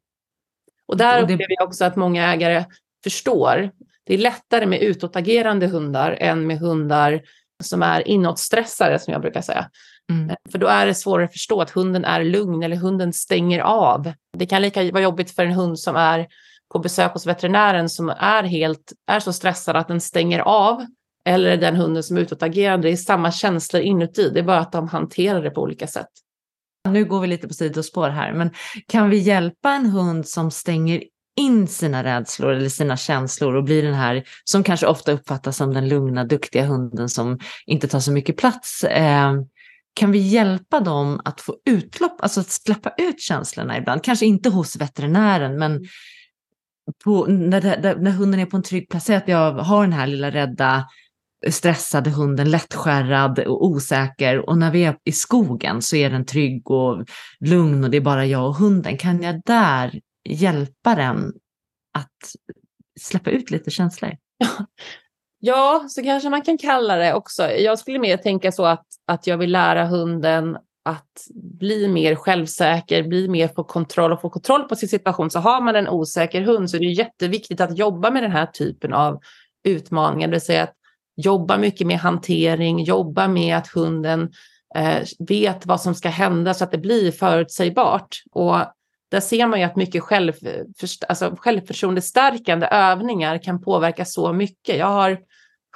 Och där upplever jag också att många ägare förstår. Det är lättare med utåtagerande hundar än med hundar som är inåtstressade som jag brukar säga. Mm. För då är det svårare att förstå att hunden är lugn eller hunden stänger av. Det kan lika vara jobbigt för en hund som är på besök hos veterinären som är helt är så stressad att den stänger av. Eller den hunden som är utåtagerande. Det är samma känslor inuti. Det är bara att de hanterar det på olika sätt. Nu går vi lite på sidospår här, men kan vi hjälpa en hund som stänger in sina rädslor eller sina känslor och blir den här som kanske ofta uppfattas som den lugna, duktiga hunden som inte tar så mycket plats. Eh, kan vi hjälpa dem att få utlopp, alltså att släppa ut känslorna ibland? Kanske inte hos veterinären, men på, när, det, när hunden är på en trygg plats, säg att jag har den här lilla rädda stressade hunden, lättskärrad och osäker och när vi är i skogen så är den trygg och lugn och det är bara jag och hunden. Kan jag där hjälpa den att släppa ut lite känslor? Ja, så kanske man kan kalla det också. Jag skulle mer tänka så att, att jag vill lära hunden att bli mer självsäker, bli mer på kontroll och få kontroll på sin situation. Så har man en osäker hund så är det jätteviktigt att jobba med den här typen av utmaningar, det vill säga att jobba mycket med hantering, jobba med att hunden eh, vet vad som ska hända så att det blir förutsägbart. Och där ser man ju att mycket självför, alltså självförtroendestärkande övningar kan påverka så mycket. Jag har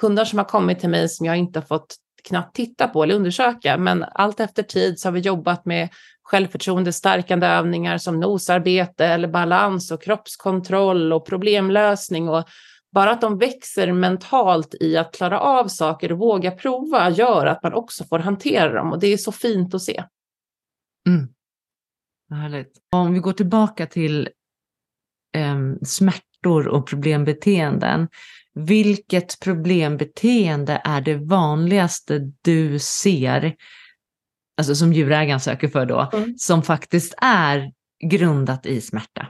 hundar som har kommit till mig som jag inte har fått knappt titta på eller undersöka, men allt efter tid så har vi jobbat med självförtroendestärkande övningar som nosarbete eller balans och kroppskontroll och problemlösning och bara att de växer mentalt i att klara av saker och våga prova gör att man också får hantera dem och det är så fint att se. Mm. Härligt. Om vi går tillbaka till eh, smärtor och problembeteenden. Vilket problembeteende är det vanligaste du ser, alltså som djurägaren söker för då, mm. som faktiskt är grundat i smärta?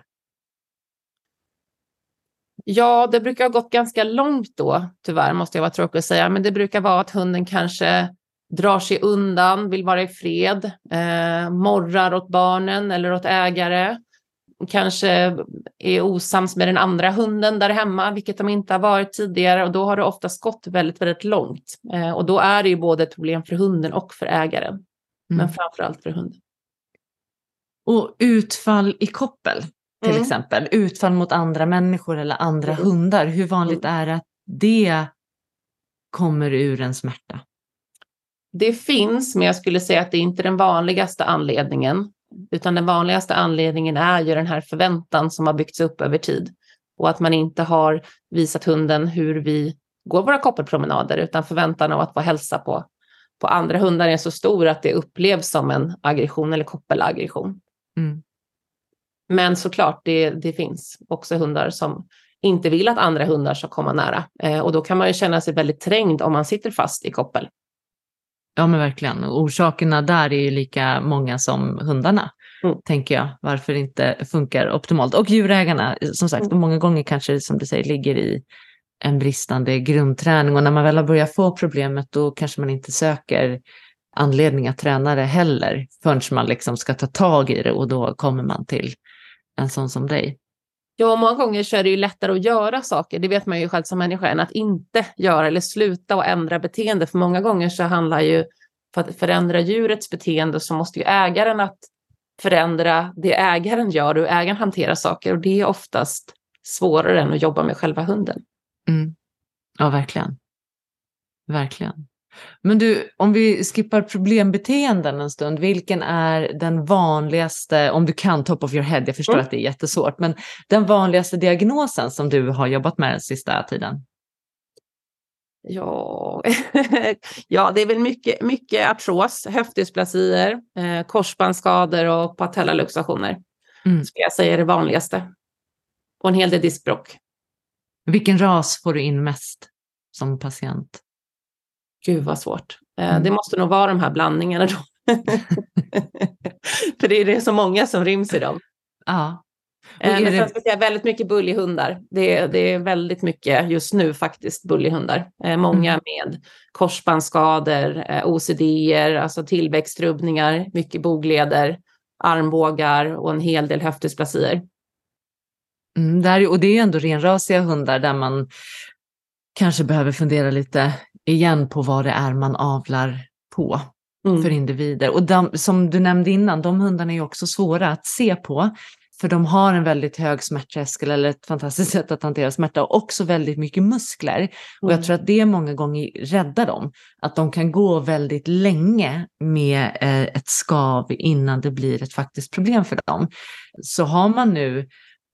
Ja, det brukar ha gått ganska långt då, tyvärr måste jag vara tråkig att säga, men det brukar vara att hunden kanske drar sig undan, vill vara i fred, eh, morrar åt barnen eller åt ägare, kanske är osams med den andra hunden där hemma, vilket de inte har varit tidigare och då har det oftast gått väldigt, väldigt långt. Eh, och då är det ju både ett problem för hunden och för ägaren, mm. men framför allt för hunden. Och utfall i koppel, till mm. exempel, utfall mot andra människor eller andra mm. hundar, hur vanligt mm. är det att det kommer ur en smärta? Det finns, men jag skulle säga att det är inte den vanligaste anledningen, utan den vanligaste anledningen är ju den här förväntan som har byggts upp över tid och att man inte har visat hunden hur vi går våra koppelpromenader, utan förväntan av att få hälsa på, på andra hundar är så stor att det upplevs som en aggression eller koppelaggression. Mm. Men såklart, det, det finns också hundar som inte vill att andra hundar ska komma nära. Eh, och då kan man ju känna sig väldigt trängd om man sitter fast i koppel. Ja men verkligen. Orsakerna där är ju lika många som hundarna, mm. tänker jag, varför det inte funkar optimalt. Och djurägarna, som sagt, mm. många gånger kanske som du säger ligger i en bristande grundträning och när man väl har börjat få problemet då kanske man inte söker anledning att träna det heller förrän man liksom ska ta tag i det och då kommer man till en sån som dig. Ja, många gånger så är det ju lättare att göra saker, det vet man ju själv som människa, än att inte göra eller sluta och ändra beteende. För många gånger så handlar ju, för att förändra djurets beteende så måste ju ägaren att förändra det ägaren gör och ägaren hanterar saker och det är oftast svårare än att jobba med själva hunden. Mm. Ja, verkligen. Verkligen. Men du, om vi skippar problembeteenden en stund, vilken är den vanligaste, om du kan top of your head, jag förstår mm. att det är jättesvårt, men den vanligaste diagnosen som du har jobbat med den sista tiden? Ja, ja det är väl mycket, mycket artros, höftdysplasier, eh, korsbandsskador och patellaluxationer. Mm. Ska jag säga är det vanligaste. Och en hel del diskbråck. Vilken ras får du in mest som patient? Gud vad svårt. Eh, mm. Det måste nog vara de här blandningarna då. För det är det så många som ryms i dem. Ja. Eh, men det... jag väldigt mycket buljhundar. Det är, det är väldigt mycket just nu faktiskt buljhundar. Eh, många mm. med korsbandsskador, OCD, alltså tillväxtrubbningar, mycket bogleder, armbågar och en hel del höftdysplasier. Mm, där, och det är ändå renrasiga hundar där man kanske behöver fundera lite igen på vad det är man avlar på mm. för individer. Och de, som du nämnde innan, de hundarna är också svåra att se på. För de har en väldigt hög smärttröskel eller ett fantastiskt sätt att hantera smärta och också väldigt mycket muskler. Mm. Och jag mm. tror att det många gånger räddar dem. Att de kan gå väldigt länge med eh, ett skav innan det blir ett faktiskt problem för dem. Så har man nu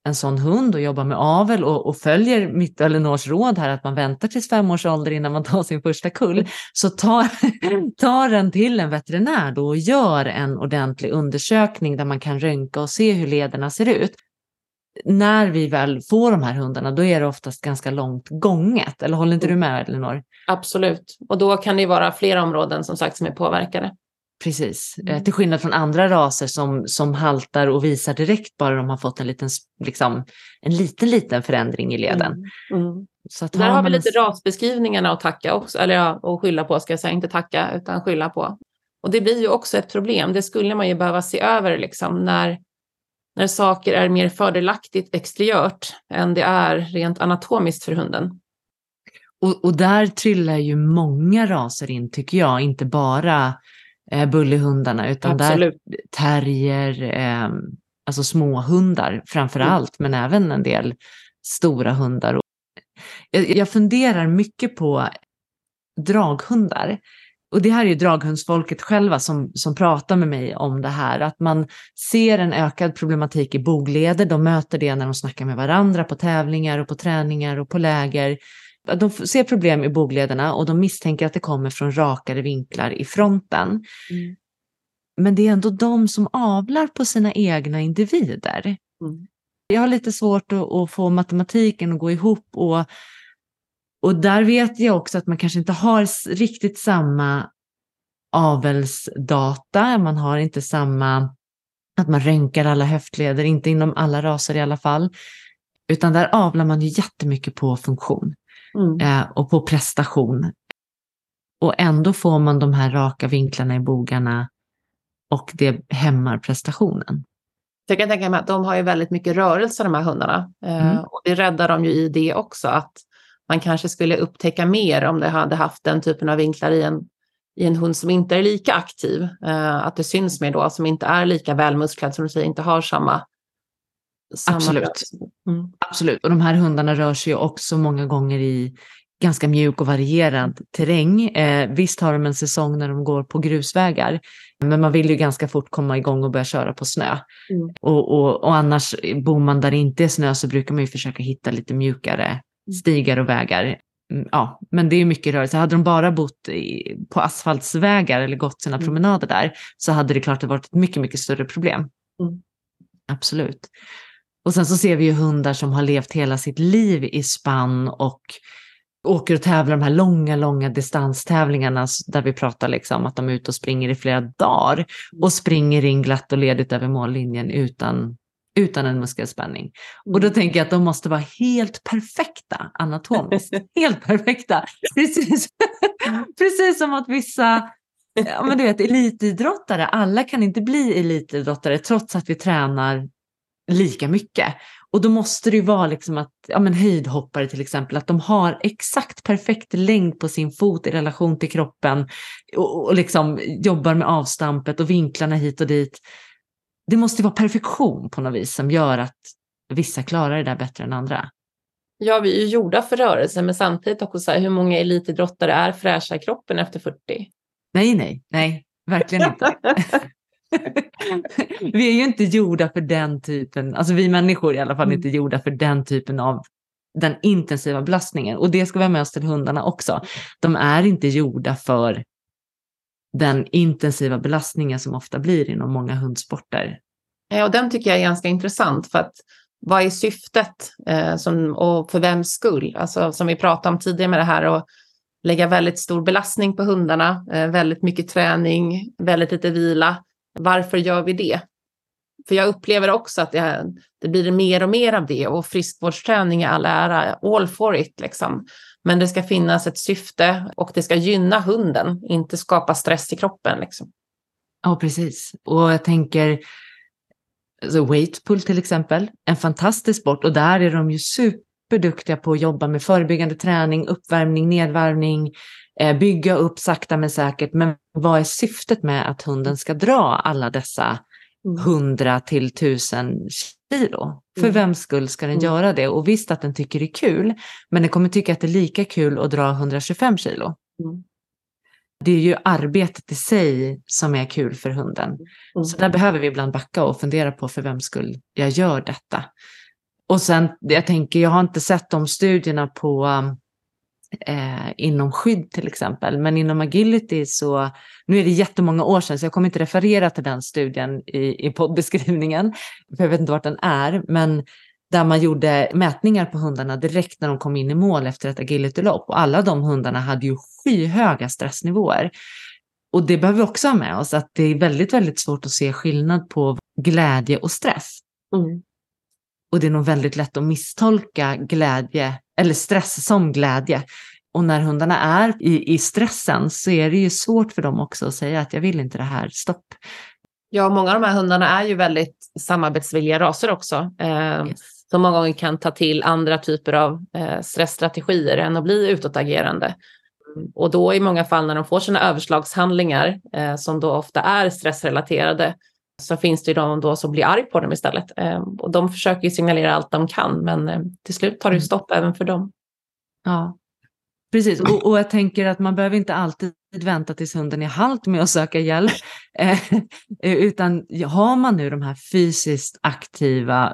en sån hund och jobbar med avel och, och följer mitt Elinors råd här att man väntar tills fem års ålder innan man tar sin första kull, så ta, ta den till en veterinär då och gör en ordentlig undersökning där man kan röntga och se hur lederna ser ut. när vi väl får de här hundarna, då är det oftast ganska långt gånget. Eller håller inte du med, Elinor? Absolut. Och då kan det vara flera områden som sagt som är påverkade. Precis, Mm. eh, till skillnad från andra raser som, som haltar och visar direkt bara de har fått en liten, liksom, en liten, liten förändring i leden. Mm. Mm. Så Där har vi man lite rasbeskrivningarna att tacka också, eller ja, att skylla på ska jag säga, inte tacka utan skylla på. Och det blir ju också ett problem, det skulle man ju behöva se över liksom när, när saker är mer fördelaktigt exteriört än det är rent anatomiskt för hunden. Och, och där trillar ju många raser in tycker jag, inte bara eh, bullyhundarna utan där Absolut. terrier, eh, alltså små hundar framför Mm. allt, men även en del stora hundar. Jag, jag funderar mycket på draghundar. Och det här är ju draghundsfolket själva som, som pratar med mig om det här, att man ser en ökad problematik i bogleder. De möter det när de snackar med varandra på tävlingar och på träningar och på läger. De ser problem i boglederna och de misstänker att det kommer från rakare vinklar i fronten. Mm. Men det är ändå de som avlar på sina egna individer. Mm. Jag har lite svårt att, att få matematiken att gå ihop och, och där vet jag också att man kanske inte har riktigt samma avelsdata, man har inte samma, att man röntgar alla höftleder, inte inom alla raser i alla fall, utan där avlar man ju jättemycket på funktion Mm. eh, och på prestation. Och ändå får man de här raka vinklarna i bogarna och det hämmar prestationen. Jag kan tänka mig att de har ju väldigt mycket rörelse de här hundarna. Eh, Mm. och det räddar dem ju i det också, att man kanske skulle upptäcka mer om det hade haft den typen av vinklar i en, i en hund som inte är lika aktiv. Eh, att det syns mer då, som inte är lika välmusklad, som du säger, inte har samma... Absolut. Mm. Absolut, och de här hundarna rör sig också många gånger i ganska mjuk och varierad terräng. Eh, visst har de en säsong när de går på grusvägar, men man vill ju ganska fort komma igång och börja köra på snö. Mm. Och, och, och annars, bor man där det inte är snö så brukar man ju försöka hitta lite mjukare stigar och vägar. Mm, Ja, men det är mycket rörelse. Hade de bara bott i, på asfaltsvägar eller gått sina Mm. promenader där så hade det klart varit ett mycket, mycket större problem. Mm. Absolut. Och sen så ser vi ju hundar som har levt hela sitt liv i spann och åker och tävlar de här långa, långa distanstävlingarna där vi pratar liksom att de är ute och springer i flera dagar och springer in glatt och ledigt över mållinjen utan, utan en muskelspänning. Och då tänker jag att de måste vara helt perfekta anatomiskt. helt perfekta. Precis, precis som att vissa ja, men du vet, elitidrottare, alla kan inte bli elitidrottare trots att vi tränar lika mycket. Och då måste det ju vara liksom att, ja men höjdhoppare till exempel, att de har exakt perfekt längd på sin fot i relation till kroppen och, och liksom jobbar med avstampet och vinklarna hit och dit. Det måste ju vara perfektion på något vis som gör att vissa klarar det där bättre än andra. Ja, vi är ju gjorda för rörelse, men samtidigt också så här, hur många elitidrottare är fräscha i kroppen efter 40? Nej, nej, nej, verkligen inte. vi är ju inte gjorda för den typen, alltså vi människor är i alla fall Mm. inte gjorda för den typen av den intensiva belastningen. Och det ska vi ha med oss till hundarna också. De är inte gjorda för den intensiva belastningen som ofta blir inom många hundsporter. Ja, och den tycker jag är ganska intressant för att vad är syftet eh, som, och för vems skull? Alltså som vi pratade om tidigare med det här att lägga väldigt stor belastning på hundarna, eh, väldigt mycket träning, väldigt lite vila. Varför gör vi det? För jag upplever också att det, det blir mer och mer av det och friskvårdsträning i all ära, all for it liksom. Men det ska finnas ett syfte och det ska gynna hunden, inte skapa stress i kroppen liksom. Ja, precis. Och jag tänker, alltså weightpull till exempel, en fantastisk sport och där är de ju superduktiga på att jobba med förebyggande träning, uppvärmning, nedvärmning, bygga upp sakta men säkert. Men vad är syftet med att hunden ska dra alla dessa hundra till tusen kilo? För Mm. vems skull ska den Mm. göra det? Och visst att den tycker det är kul, men den kommer tycka att det är lika kul att dra 125 kilo. Mm. Det är ju arbetet i sig som är kul för hunden. Mm. Så där behöver vi ibland backa och fundera på för vems skull jag gör detta. Och sen, jag tänker, jag har inte sett de studierna på eh, inom skydd till exempel, men inom agility så, nu är det jättemånga år sedan så jag kommer inte referera till den studien i, i poddbeskrivningen, för jag vet inte vart den är, men där man gjorde mätningar på hundarna direkt när de kom in i mål efter ett agilitylopp. Och alla de hundarna hade ju skyhöga stressnivåer. Och det behöver vi också ha med oss, att det är väldigt, väldigt svårt att se skillnad på glädje och stress. Mm. Och det är nog väldigt lätt att misstolka glädje eller stress som glädje. Och när hundarna är i, i stressen så är det ju svårt för dem också att säga att jag vill inte det här, stopp. Ja, många av de här hundarna är ju väldigt samarbetsvilliga raser också. Eh, yes. Som många gånger kan ta till andra typer av eh, stressstrategier än att bli utåtagerande. Och då i många fall när de får sina överslagshandlingar, eh, som då ofta är stressrelaterade, så finns det ju de då som blir arg på dem istället. Eh, och de försöker ju signalera allt de kan, men eh, till slut tar det mm. stopp även för dem. Ja, precis. Och, och jag tänker att man behöver inte alltid vänta tills hunden är halt med att söka hjälp. Eh, utan har man nu de här fysiskt aktiva,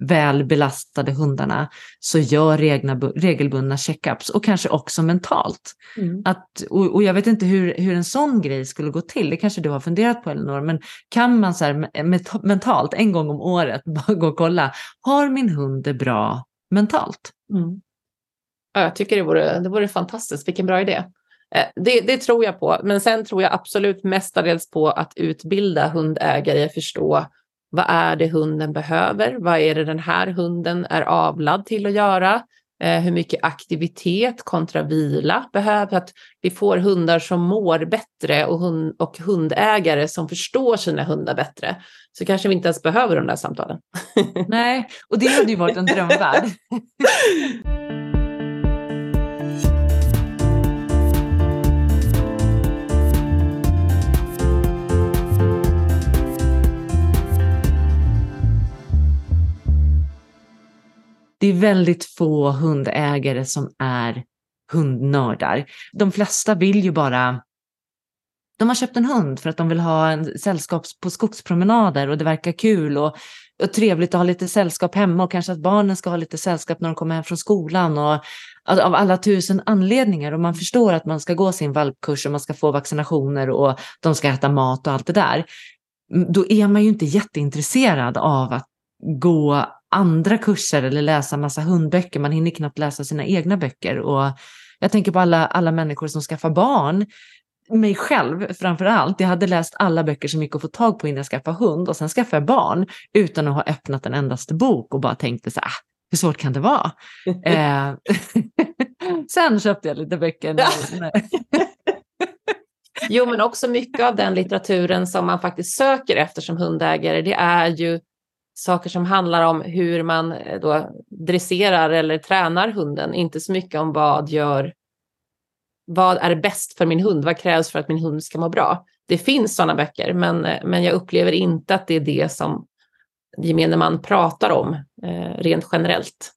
välbelastade hundarna så gör regna, regelbundna checkups och kanske också mentalt. Mm. Att, och, och, jag vet inte hur, hur en sån grej skulle gå till, det kanske du har funderat på Elinor, men kan man så här, mentalt en gång om året bara gå och kolla, har min hund det bra mentalt? Mm. Ja, jag tycker det vore, det vore fantastiskt, vilken bra idé. Eh, det, det, tror jag på, men sen tror jag absolut mestadels på att utbilda hundägare i att förstå vad är det hunden behöver? Vad är det den här hunden är avlad till att göra? Eh, hur mycket aktivitet kontra vila behöver att vi får hundar som mår bättre och, hund, och hundägare som förstår sina hundar bättre. Så kanske vi inte ens behöver de där samtalen. Nej, och det hade ju varit en drömvärld. det är väldigt få hundägare som är hundnördar. De flesta vill ju bara de har köpt en hund för att de vill ha en sällskap på skogspromenader och det verkar kul och, och trevligt att ha lite sällskap hemma och kanske att barnen ska ha lite sällskap när de kommer hem från skolan och alltså, av alla tusen anledningar och man förstår att man ska gå sin valpkurs och man ska få vaccinationer och de ska äta mat och allt det där. Då är man ju inte jätteintresserad av att gå andra kurser eller läsa massa hundböcker. Man hinner knappt läsa sina egna böcker. Och jag tänker på alla, alla människor som skaffar barn. Mig själv framför allt. Jag hade läst alla böcker som gick att få tag på innan jag skaffade hund och sen skaffade jag barn utan att ha öppnat en endaste bok och bara tänkte så här, ah, hur svårt kan det vara? eh, sen köpte jag lite böcker. jo, men också mycket av den litteraturen som man faktiskt söker efter som hundägare, det är ju saker som handlar om hur man eh, då dresserar eller tränar hunden, inte så mycket om vad gör vad är bäst för min hund? Vad krävs för att min hund ska må bra? Det finns sådana böcker, men, eh, men jag upplever inte att det är det som gemene man pratar om eh, rent generellt.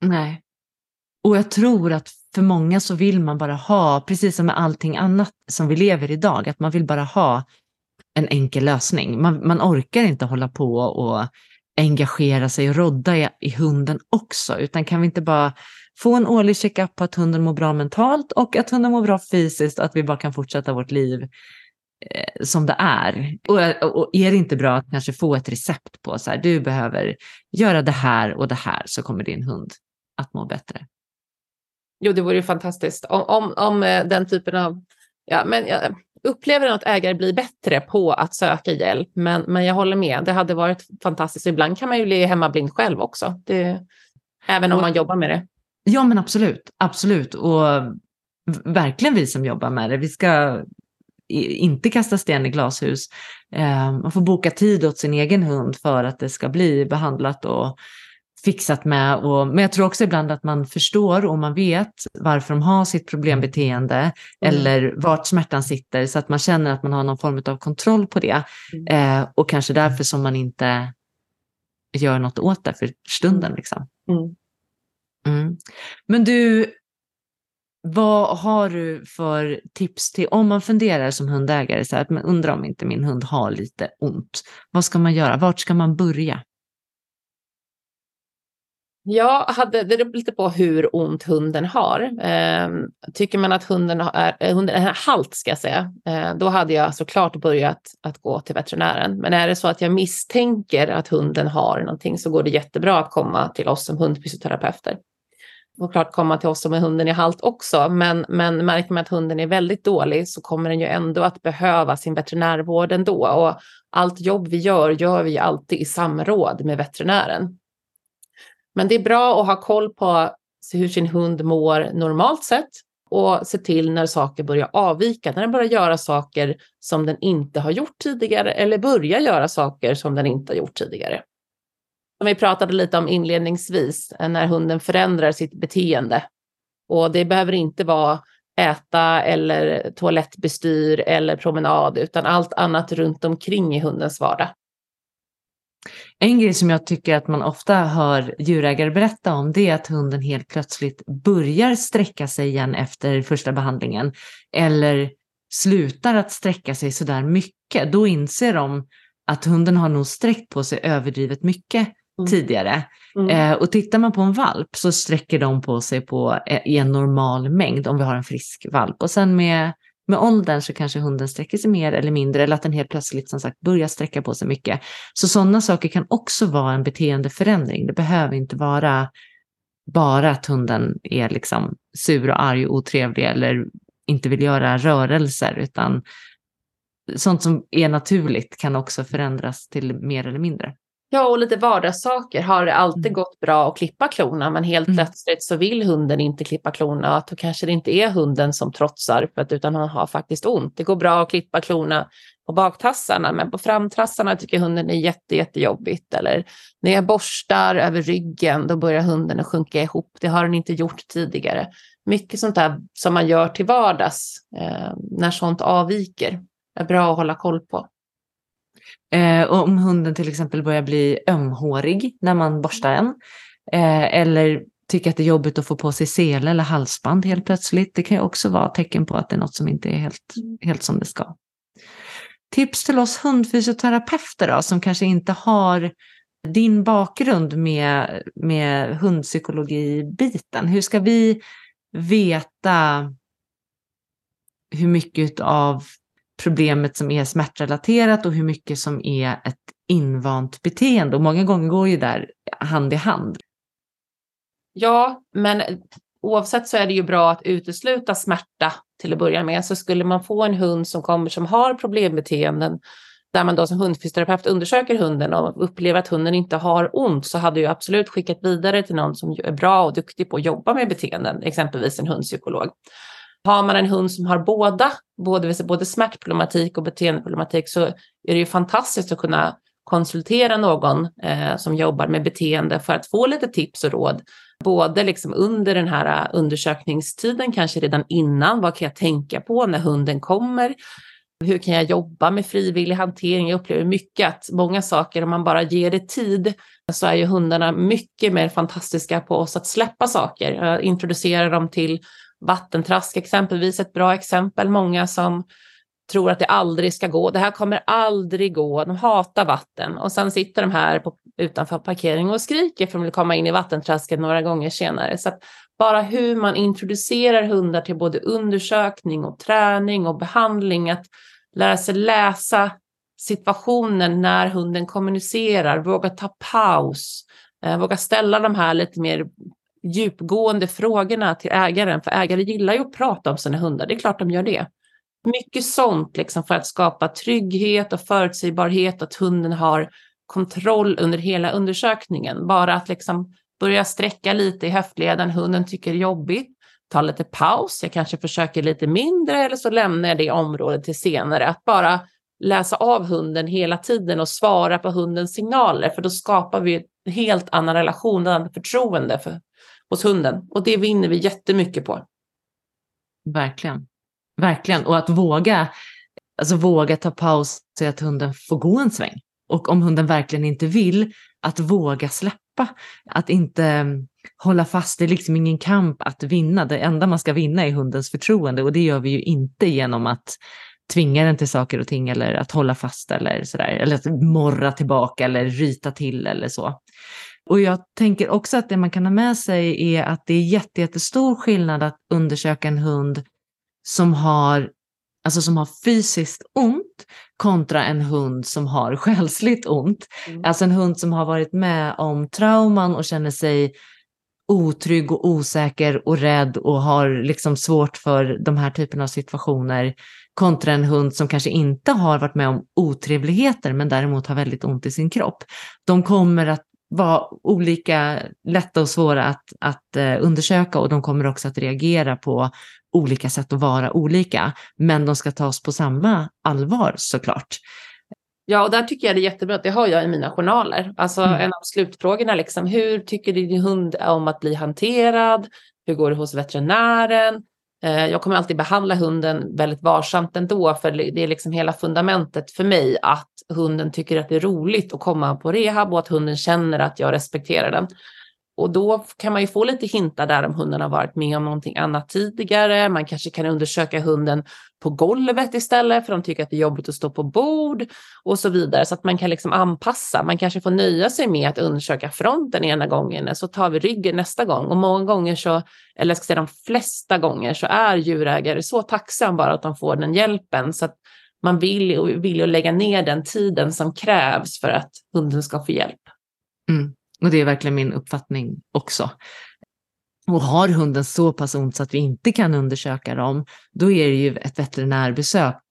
Nej. Och jag tror att för många så vill man bara ha, precis som med allting annat som vi lever idag, att man vill bara ha en enkel lösning. Man, man orkar inte hålla på och engagera sig och rodda i, i hunden också, utan kan vi inte bara få en årlig checkup på att hunden mår bra mentalt och att hunden mår bra fysiskt och att vi bara kan fortsätta vårt liv eh, som det är. Och, och, är det inte bra att kanske få ett recept på så här, du behöver göra det här och det här så kommer din hund att må bättre. Jo, det vore ju fantastiskt om, om, om eh, den typen av Ja, men ja, upplever att ägare blir bättre på att söka hjälp, men, men jag håller med. Det hade varit fantastiskt. Ibland kan man ju bli hemmablind själv också, det, även om man jobbar med det. Ja, men absolut, absolut. Och verkligen vi som jobbar med det. Vi ska inte kasta sten i glashus. Eh, man får boka tid åt sin egen hund för att det ska bli behandlat och fixat med. Och, men jag tror också ibland att man förstår och man vet varför de har sitt problembeteende mm. eller vart smärtan sitter så att man känner att man har någon form av kontroll på det. Mm. Eh, och kanske därför som man inte gör något åt det för stunden. Liksom. Mm. mm. Men du, vad har du för tips till om man funderar som hundägare, så att man undrar om inte min hund har lite ont. Vad ska man göra? Vart ska man börja? Jag hade, det beror lite på hur ont hunden har. Eh, tycker man att hunden är, eh, hunden är halt, ska jag säga, eh, då hade jag såklart börjat att gå till veterinären. Men är det så att jag misstänker att hunden har någonting så går det jättebra att komma till oss som hundfysioterapeuter. Och klart komma till oss som är hunden i halt också, men, men märker man att hunden är väldigt dålig så kommer den ju ändå att behöva sin veterinärvård ändå. Och allt jobb vi gör, gör vi alltid i samråd med veterinären. Men det är bra att ha koll på hur sin hund mår normalt sett och se till när saker börjar avvika, när den börjar göra saker som den inte har gjort tidigare eller börjar göra saker som den inte har gjort tidigare. Som vi pratade lite om inledningsvis, när hunden förändrar sitt beteende. Och det behöver inte vara äta eller toalettbestyr eller promenad, utan allt annat runt omkring i hundens vardag. En grej som jag tycker att man ofta hör djurägare berätta om det är att hunden helt plötsligt börjar sträcka sig igen efter första behandlingen eller slutar att sträcka sig sådär mycket. Då inser de att hunden har nog sträckt på sig överdrivet mycket mm. tidigare. Mm. Eh, och tittar man på en valp så sträcker de på sig på, eh, i en normal mängd om vi har en frisk valp. Och sen med med åldern så kanske hunden sträcker sig mer eller mindre eller att den helt plötsligt som sagt börjar sträcka på sig mycket. Så sådana saker kan också vara en beteendeförändring. Det behöver inte vara bara att hunden är liksom sur och arg och otrevlig eller inte vill göra rörelser utan sånt som är naturligt kan också förändras till mer eller mindre. Ja, och lite vardagssaker. Har det alltid mm. gått bra att klippa klorna, men helt mm. plötsligt så vill hunden inte klippa klorna. Att då kanske det inte är hunden som trotsar, för att, utan han har faktiskt ont. Det går bra att klippa klorna på baktassarna, men på framtassarna tycker hunden är jätte, jättejobbigt. Eller när jag borstar över ryggen, då börjar hunden att sjunka ihop. Det har den inte gjort tidigare. Mycket sånt där som man gör till vardags eh, när sånt avviker är bra att hålla koll på. Eh, om hunden till exempel börjar bli ömhårig när man borstar den. Eh, eller tycker att det är jobbigt att få på sig sele eller halsband helt plötsligt. Det kan ju också vara tecken på att det är något som inte är helt, helt som det ska. Tips till oss hundfysioterapeuter då, som kanske inte har din bakgrund med, med hundpsykologi-biten. Hur ska vi veta hur mycket av problemet som är smärtrelaterat och hur mycket som är ett invant beteende. Och många gånger går ju där hand i hand. Ja, men oavsett så är det ju bra att utesluta smärta till att börja med. Så skulle man få en hund som kommer som har problembeteenden där man då som hundfysioterapeut undersöker hunden och upplever att hunden inte har ont så hade jag absolut skickat vidare till någon som är bra och duktig på att jobba med beteenden, exempelvis en hundpsykolog. Har man en hund som har båda, både, både smärtproblematik och beteendeproblematik, så är det ju fantastiskt att kunna konsultera någon eh, som jobbar med beteende för att få lite tips och råd. Både liksom under den här eh, undersökningstiden, kanske redan innan. Vad kan jag tänka på när hunden kommer? Hur kan jag jobba med frivillig hantering? Jag upplever mycket att många saker, om man bara ger det tid, så är ju hundarna mycket mer fantastiska på oss att släppa saker. Jag introducerar dem till Vattentrask exempelvis, ett bra exempel. Många som tror att det aldrig ska gå. Det här kommer aldrig gå. De hatar vatten och sen sitter de här på, utanför parkeringen och skriker för att de vill komma in i vattentrasket några gånger senare. Så bara hur man introducerar hundar till både undersökning och träning och behandling, att lära sig läsa situationen när hunden kommunicerar, våga ta paus, eh, våga ställa de här lite mer djupgående frågorna till ägaren, för ägare gillar ju att prata om sina hundar, det är klart de gör det. Mycket sånt liksom för att skapa trygghet och förutsägbarhet, att hunden har kontroll under hela undersökningen. Bara att liksom börja sträcka lite i höftleden, hunden tycker det är jobbigt, ta lite paus, jag kanske försöker lite mindre eller så lämnar jag det området till senare. Att bara läsa av hunden hela tiden och svara på hundens signaler, för då skapar vi en helt annan relation, ett annat förtroende för, hos hunden. Och det vinner vi jättemycket på. Verkligen. Verkligen. Och att våga, alltså våga ta paus så att hunden får gå en sväng. Och om hunden verkligen inte vill, att våga släppa. Att inte mm, hålla fast, det är liksom ingen kamp att vinna. Det enda man ska vinna är hundens förtroende och det gör vi ju inte genom att tvinga den till saker och ting eller att hålla fast eller sådär. Eller att morra tillbaka eller ryta till eller så. Och jag tänker också att det man kan ha med sig är att det är jättestor skillnad att undersöka en hund som har, alltså som har fysiskt ont kontra en hund som har själsligt ont. Mm. Alltså en hund som har varit med om trauman och känner sig otrygg och osäker och rädd och har liksom svårt för de här typerna av situationer kontra en hund som kanske inte har varit med om otrevligheter men däremot har väldigt ont i sin kropp. De kommer att vara olika lätta och svåra att, att eh, undersöka och de kommer också att reagera på olika sätt att vara olika. Men de ska tas på samma allvar såklart. Ja, och där tycker jag det är jättebra, det har jag i mina journaler. Alltså mm. en av slutfrågorna, liksom, hur tycker din hund om att bli hanterad? Hur går det hos veterinären? Eh, jag kommer alltid behandla hunden väldigt varsamt ändå, för det är liksom hela fundamentet för mig att hunden tycker att det är roligt att komma på rehab och att hunden känner att jag respekterar den. Och då kan man ju få lite hintar där om hunden har varit med om någonting annat tidigare. Man kanske kan undersöka hunden på golvet istället för de tycker att det är jobbigt att stå på bord och så vidare så att man kan liksom anpassa. Man kanske får nöja sig med att undersöka fronten ena gången så tar vi ryggen nästa gång och många gånger så, eller jag ska säga de flesta gånger så är djurägare så tacksam bara att de får den hjälpen så att man vill, vill lägga ner den tiden som krävs för att hunden ska få hjälp. Mm. Och det är verkligen min uppfattning också. Och har hunden så pass ont så att vi inte kan undersöka dem, då är det ju ett veterinärbesök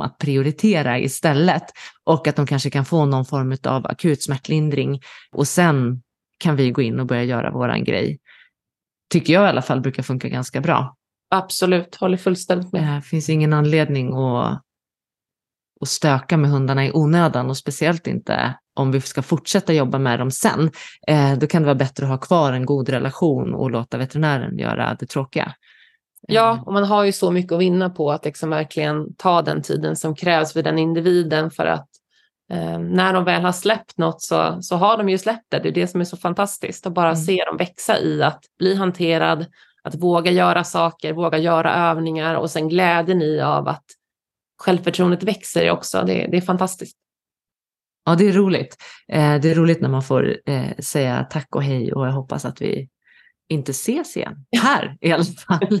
att prioritera istället och att de kanske kan få någon form av akut smärtlindring och sen kan vi gå in och börja göra våran grej. Tycker jag i alla fall brukar funka ganska bra. Absolut, håller fullständigt med. Det finns ingen anledning att, att stöka med hundarna i onödan och speciellt inte om vi ska fortsätta jobba med dem sen, eh, då kan det vara bättre att ha kvar en god relation och låta veterinären göra det tråkiga. Ja, eh. och man har ju så mycket att vinna på att liksom verkligen ta den tiden som krävs för den individen för att eh, när de väl har släppt något så, så har de ju släppt det. Det är det som är så fantastiskt att bara mm. se dem växa i att bli hanterad, att våga göra saker, våga göra övningar och sen glädjen i av att självförtroendet växer också. Det, det är fantastiskt. Ja, det är roligt. Eh, det är roligt när man får eh, säga tack och hej och jag hoppas att vi inte ses igen. Här i alla fall.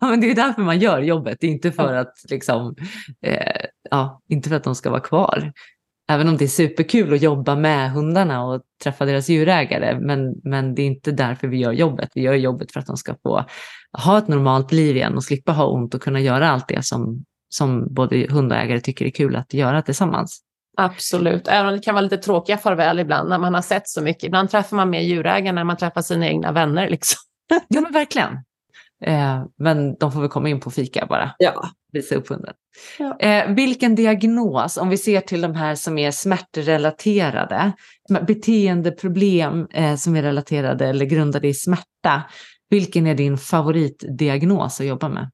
ja, men det är därför man gör jobbet, inte för att, liksom, eh, ja, inte för att de ska vara kvar. Även om det är superkul att jobba med hundarna och träffa deras djurägare, men, men det är inte därför vi gör jobbet. Vi gör jobbet för att de ska få ha ett normalt liv igen och slippa ha ont och kunna göra allt det som, som både hundägare tycker är kul att göra tillsammans. Absolut, även om det kan vara lite tråkiga farväl ibland när man har sett så mycket. Ibland träffar man mer djurägare när man träffar sina egna vänner. Liksom. ja, men verkligen. Eh, men de får väl komma in på fika bara. Ja. Visa upp hunden. Ja. Eh, vilken diagnos, om vi ser till de här som är smärtrelaterade, beteendeproblem eh, som är relaterade eller grundade i smärta, vilken är din favoritdiagnos att jobba med?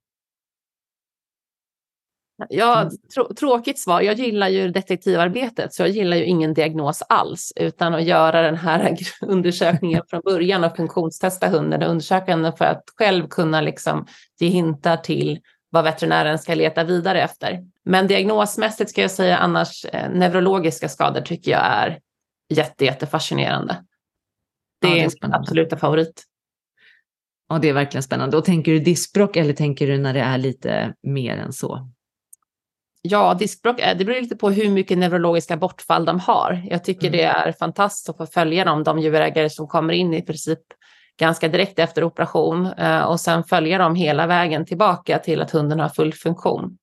Ja, mm. trå tråkigt svar. Jag gillar ju detektivarbetet, så jag gillar ju ingen diagnos alls, utan att göra den här undersökningen från början och funktionstesta hunden och undersöka hunden för att själv kunna liksom ge hintar till vad veterinären ska leta vidare efter. Men diagnosmässigt ska jag säga annars, eh, neurologiska skador tycker jag är jätte, jättefascinerande. Det, ja, det är, är min absoluta favorit. Ja, det är verkligen spännande. Och tänker du diskbråck eller tänker du när det är lite mer än så? Ja, diskbråck, det beror lite på hur mycket neurologiska bortfall de har. Jag tycker mm. det är fantastiskt att få följa dem, de djurägare som kommer in i princip ganska direkt efter operation eh, och sen följa dem hela vägen tillbaka till att hunden har full funktion.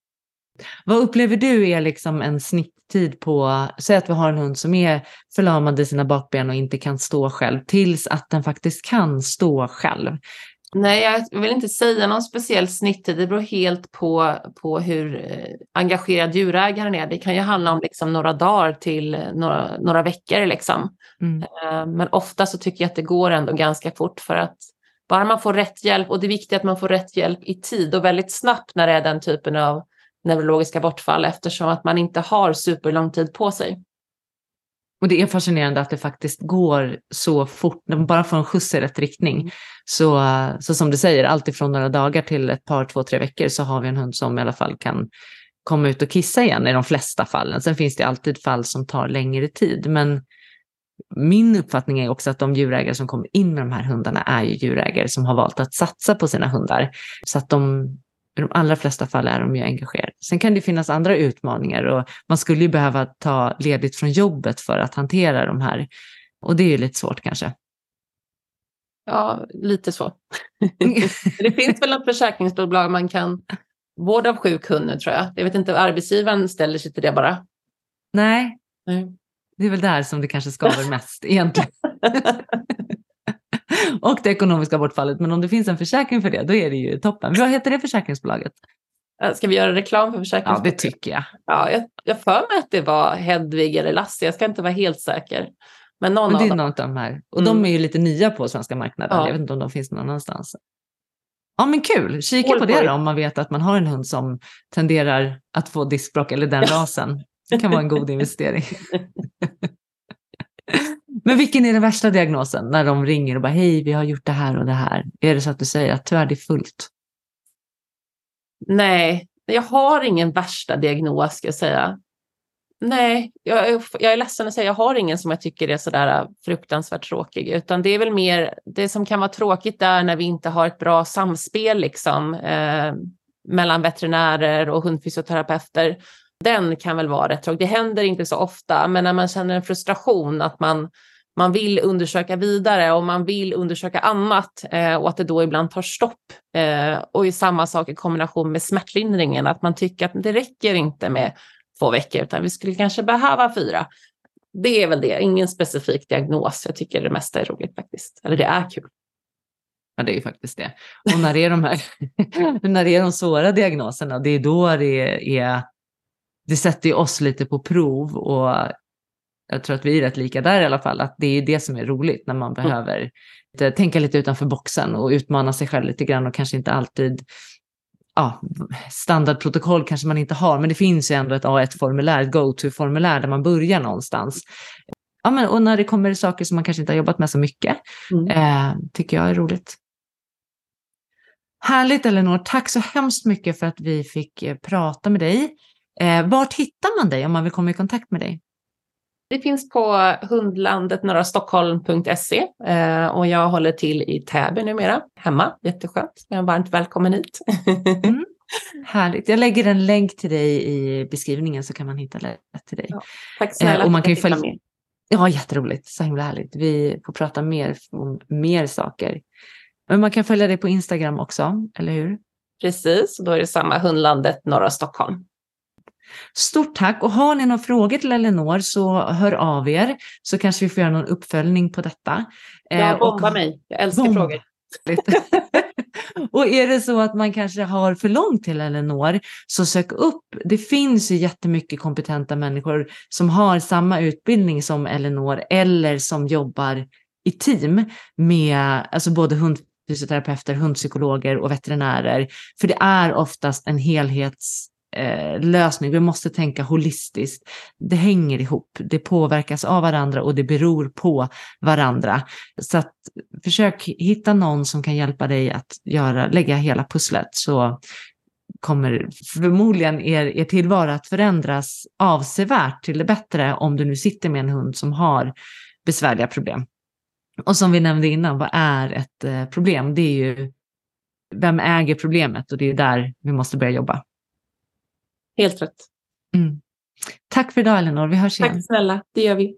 Vad upplever du är liksom en snitttid på, säg att vi har en hund som är förlamad i sina bakben och inte kan stå själv, tills att den faktiskt kan stå själv. Nej, jag vill inte säga någon speciell snitttid. Det beror helt på, på hur eh, engagerad djurägaren är. Det kan ju handla om liksom några dagar till några, några veckor. Liksom. Mm. Eh, men ofta så tycker jag att det går ändå ganska fort för att bara man får rätt hjälp och det är viktigt att man får rätt hjälp i tid och väldigt snabbt när det är den typen av neurologiska bortfall eftersom att man inte har superlång tid på sig. Och det är fascinerande att det faktiskt går så fort, när man bara får en skjuts i rätt riktning. Mm. Så, så som du säger, alltifrån några dagar till ett par, två, tre veckor så har vi en hund som i alla fall kan komma ut och kissa igen i de flesta fallen. Sen finns det alltid fall som tar längre tid, men min uppfattning är också att de djurägare som kommer in med de här hundarna är ju djurägare som har valt att satsa på sina hundar. Så att de, i de allra flesta fall är de ju engagerade. Sen kan det finnas andra utmaningar och man skulle ju behöva ta ledigt från jobbet för att hantera de här. Och det är ju lite svårt kanske. Ja, lite så. det finns väl något försäkringsbolag man kan vård av sjuk hund tror jag. Jag vet inte, arbetsgivaren ställer sig till det bara. Nej, Nej. det är väl där som det kanske skaver mest egentligen. och det ekonomiska bortfallet. Men om det finns en försäkring för det, då är det ju toppen. Vad heter det försäkringsbolaget? Ska vi göra reklam för försäkringsbolaget? Ja, det tycker jag. Ja, jag, jag för mig att det var Hedvig eller Lasse. Jag ska inte vara helt säker. Men någon Men det är av någon av de här. Och mm. de är ju lite nya på svenska marknaden. Ja. Jag vet inte om de finns någon annanstans. Ja men kul, kika på det då om man vet att man har en hund som tenderar att få diskbråck eller den rasen. Det kan vara en god investering. men vilken är den värsta diagnosen när de ringer och bara hej vi har gjort det här och det här. Är det så att du säger att tyvärr det är fullt? Nej, jag har ingen värsta diagnos ska jag säga. Nej, jag, jag är ledsen att säga, jag har ingen som jag tycker är sådär äh, fruktansvärt tråkig, utan det är väl mer det som kan vara tråkigt där när vi inte har ett bra samspel liksom eh, mellan veterinärer och hundfysioterapeuter. Den kan väl vara rätt tråkig. Det händer inte så ofta, men när man känner en frustration att man man vill undersöka vidare och man vill undersöka annat eh, och att det då ibland tar stopp. Eh, och i samma sak i kombination med smärtlindringen, att man tycker att det räcker inte med två veckor, utan vi skulle kanske behöva fyra. Det är väl det, ingen specifik diagnos. Jag tycker det mesta är roligt faktiskt. Eller det är kul. Ja, det är ju faktiskt det. Och när det är de här, när det är de svåra diagnoserna, det är då det är, det sätter ju oss lite på prov och jag tror att vi är rätt lika där i alla fall, att det är det som är roligt när man behöver mm. tänka lite utanför boxen och utmana sig själv lite grann och kanske inte alltid ja, standardprotokoll kanske man inte har, men det finns ju ändå ett A1-formulär, ett go-to-formulär där man börjar någonstans. Ja, men, och när det kommer saker som man kanske inte har jobbat med så mycket, mm. eh, tycker jag är roligt. Härligt Elinor, tack så hemskt mycket för att vi fick eh, prata med dig. Eh, vart hittar man dig om man vill komma i kontakt med dig? Det finns på hundlandet norra Stockholm.se eh, och jag håller till i Täby numera, hemma. Jätteskönt. Jag är varmt välkommen hit. mm. Härligt. Jag lägger en länk till dig i beskrivningen så kan man hitta lätt till dig. Ja, tack snälla. Eh, och man kan ju följa... med. Ja, jätteroligt. Så himla härligt. Vi får prata mer om mer saker. Men man kan följa dig på Instagram också, eller hur? Precis, då är det samma Hundlandet norra Stockholm. Stort tack och har ni några frågor till Elinor så hör av er så kanske vi får göra någon uppföljning på detta. Ja, eh, bomba och, mig. Jag älskar bomba. frågor. och är det så att man kanske har för långt till Elinor så sök upp. Det finns ju jättemycket kompetenta människor som har samma utbildning som Elinor eller som jobbar i team med alltså både hundfysioterapeuter, hundpsykologer och veterinärer. För det är oftast en helhets eh, lösning. Vi måste tänka holistiskt. Det hänger ihop, det påverkas av varandra och det beror på varandra. Så att försök hitta någon som kan hjälpa dig att göra, lägga hela pusslet så kommer förmodligen er, er tillvaro att förändras avsevärt till det bättre om du nu sitter med en hund som har besvärliga problem. Och som vi nämnde innan, vad är ett eh, problem? Det är ju vem äger problemet och det är där vi måste börja jobba. Helt rätt. Mm. Tack för idag Elinor, vi hörs igen. Tack snälla, det gör vi.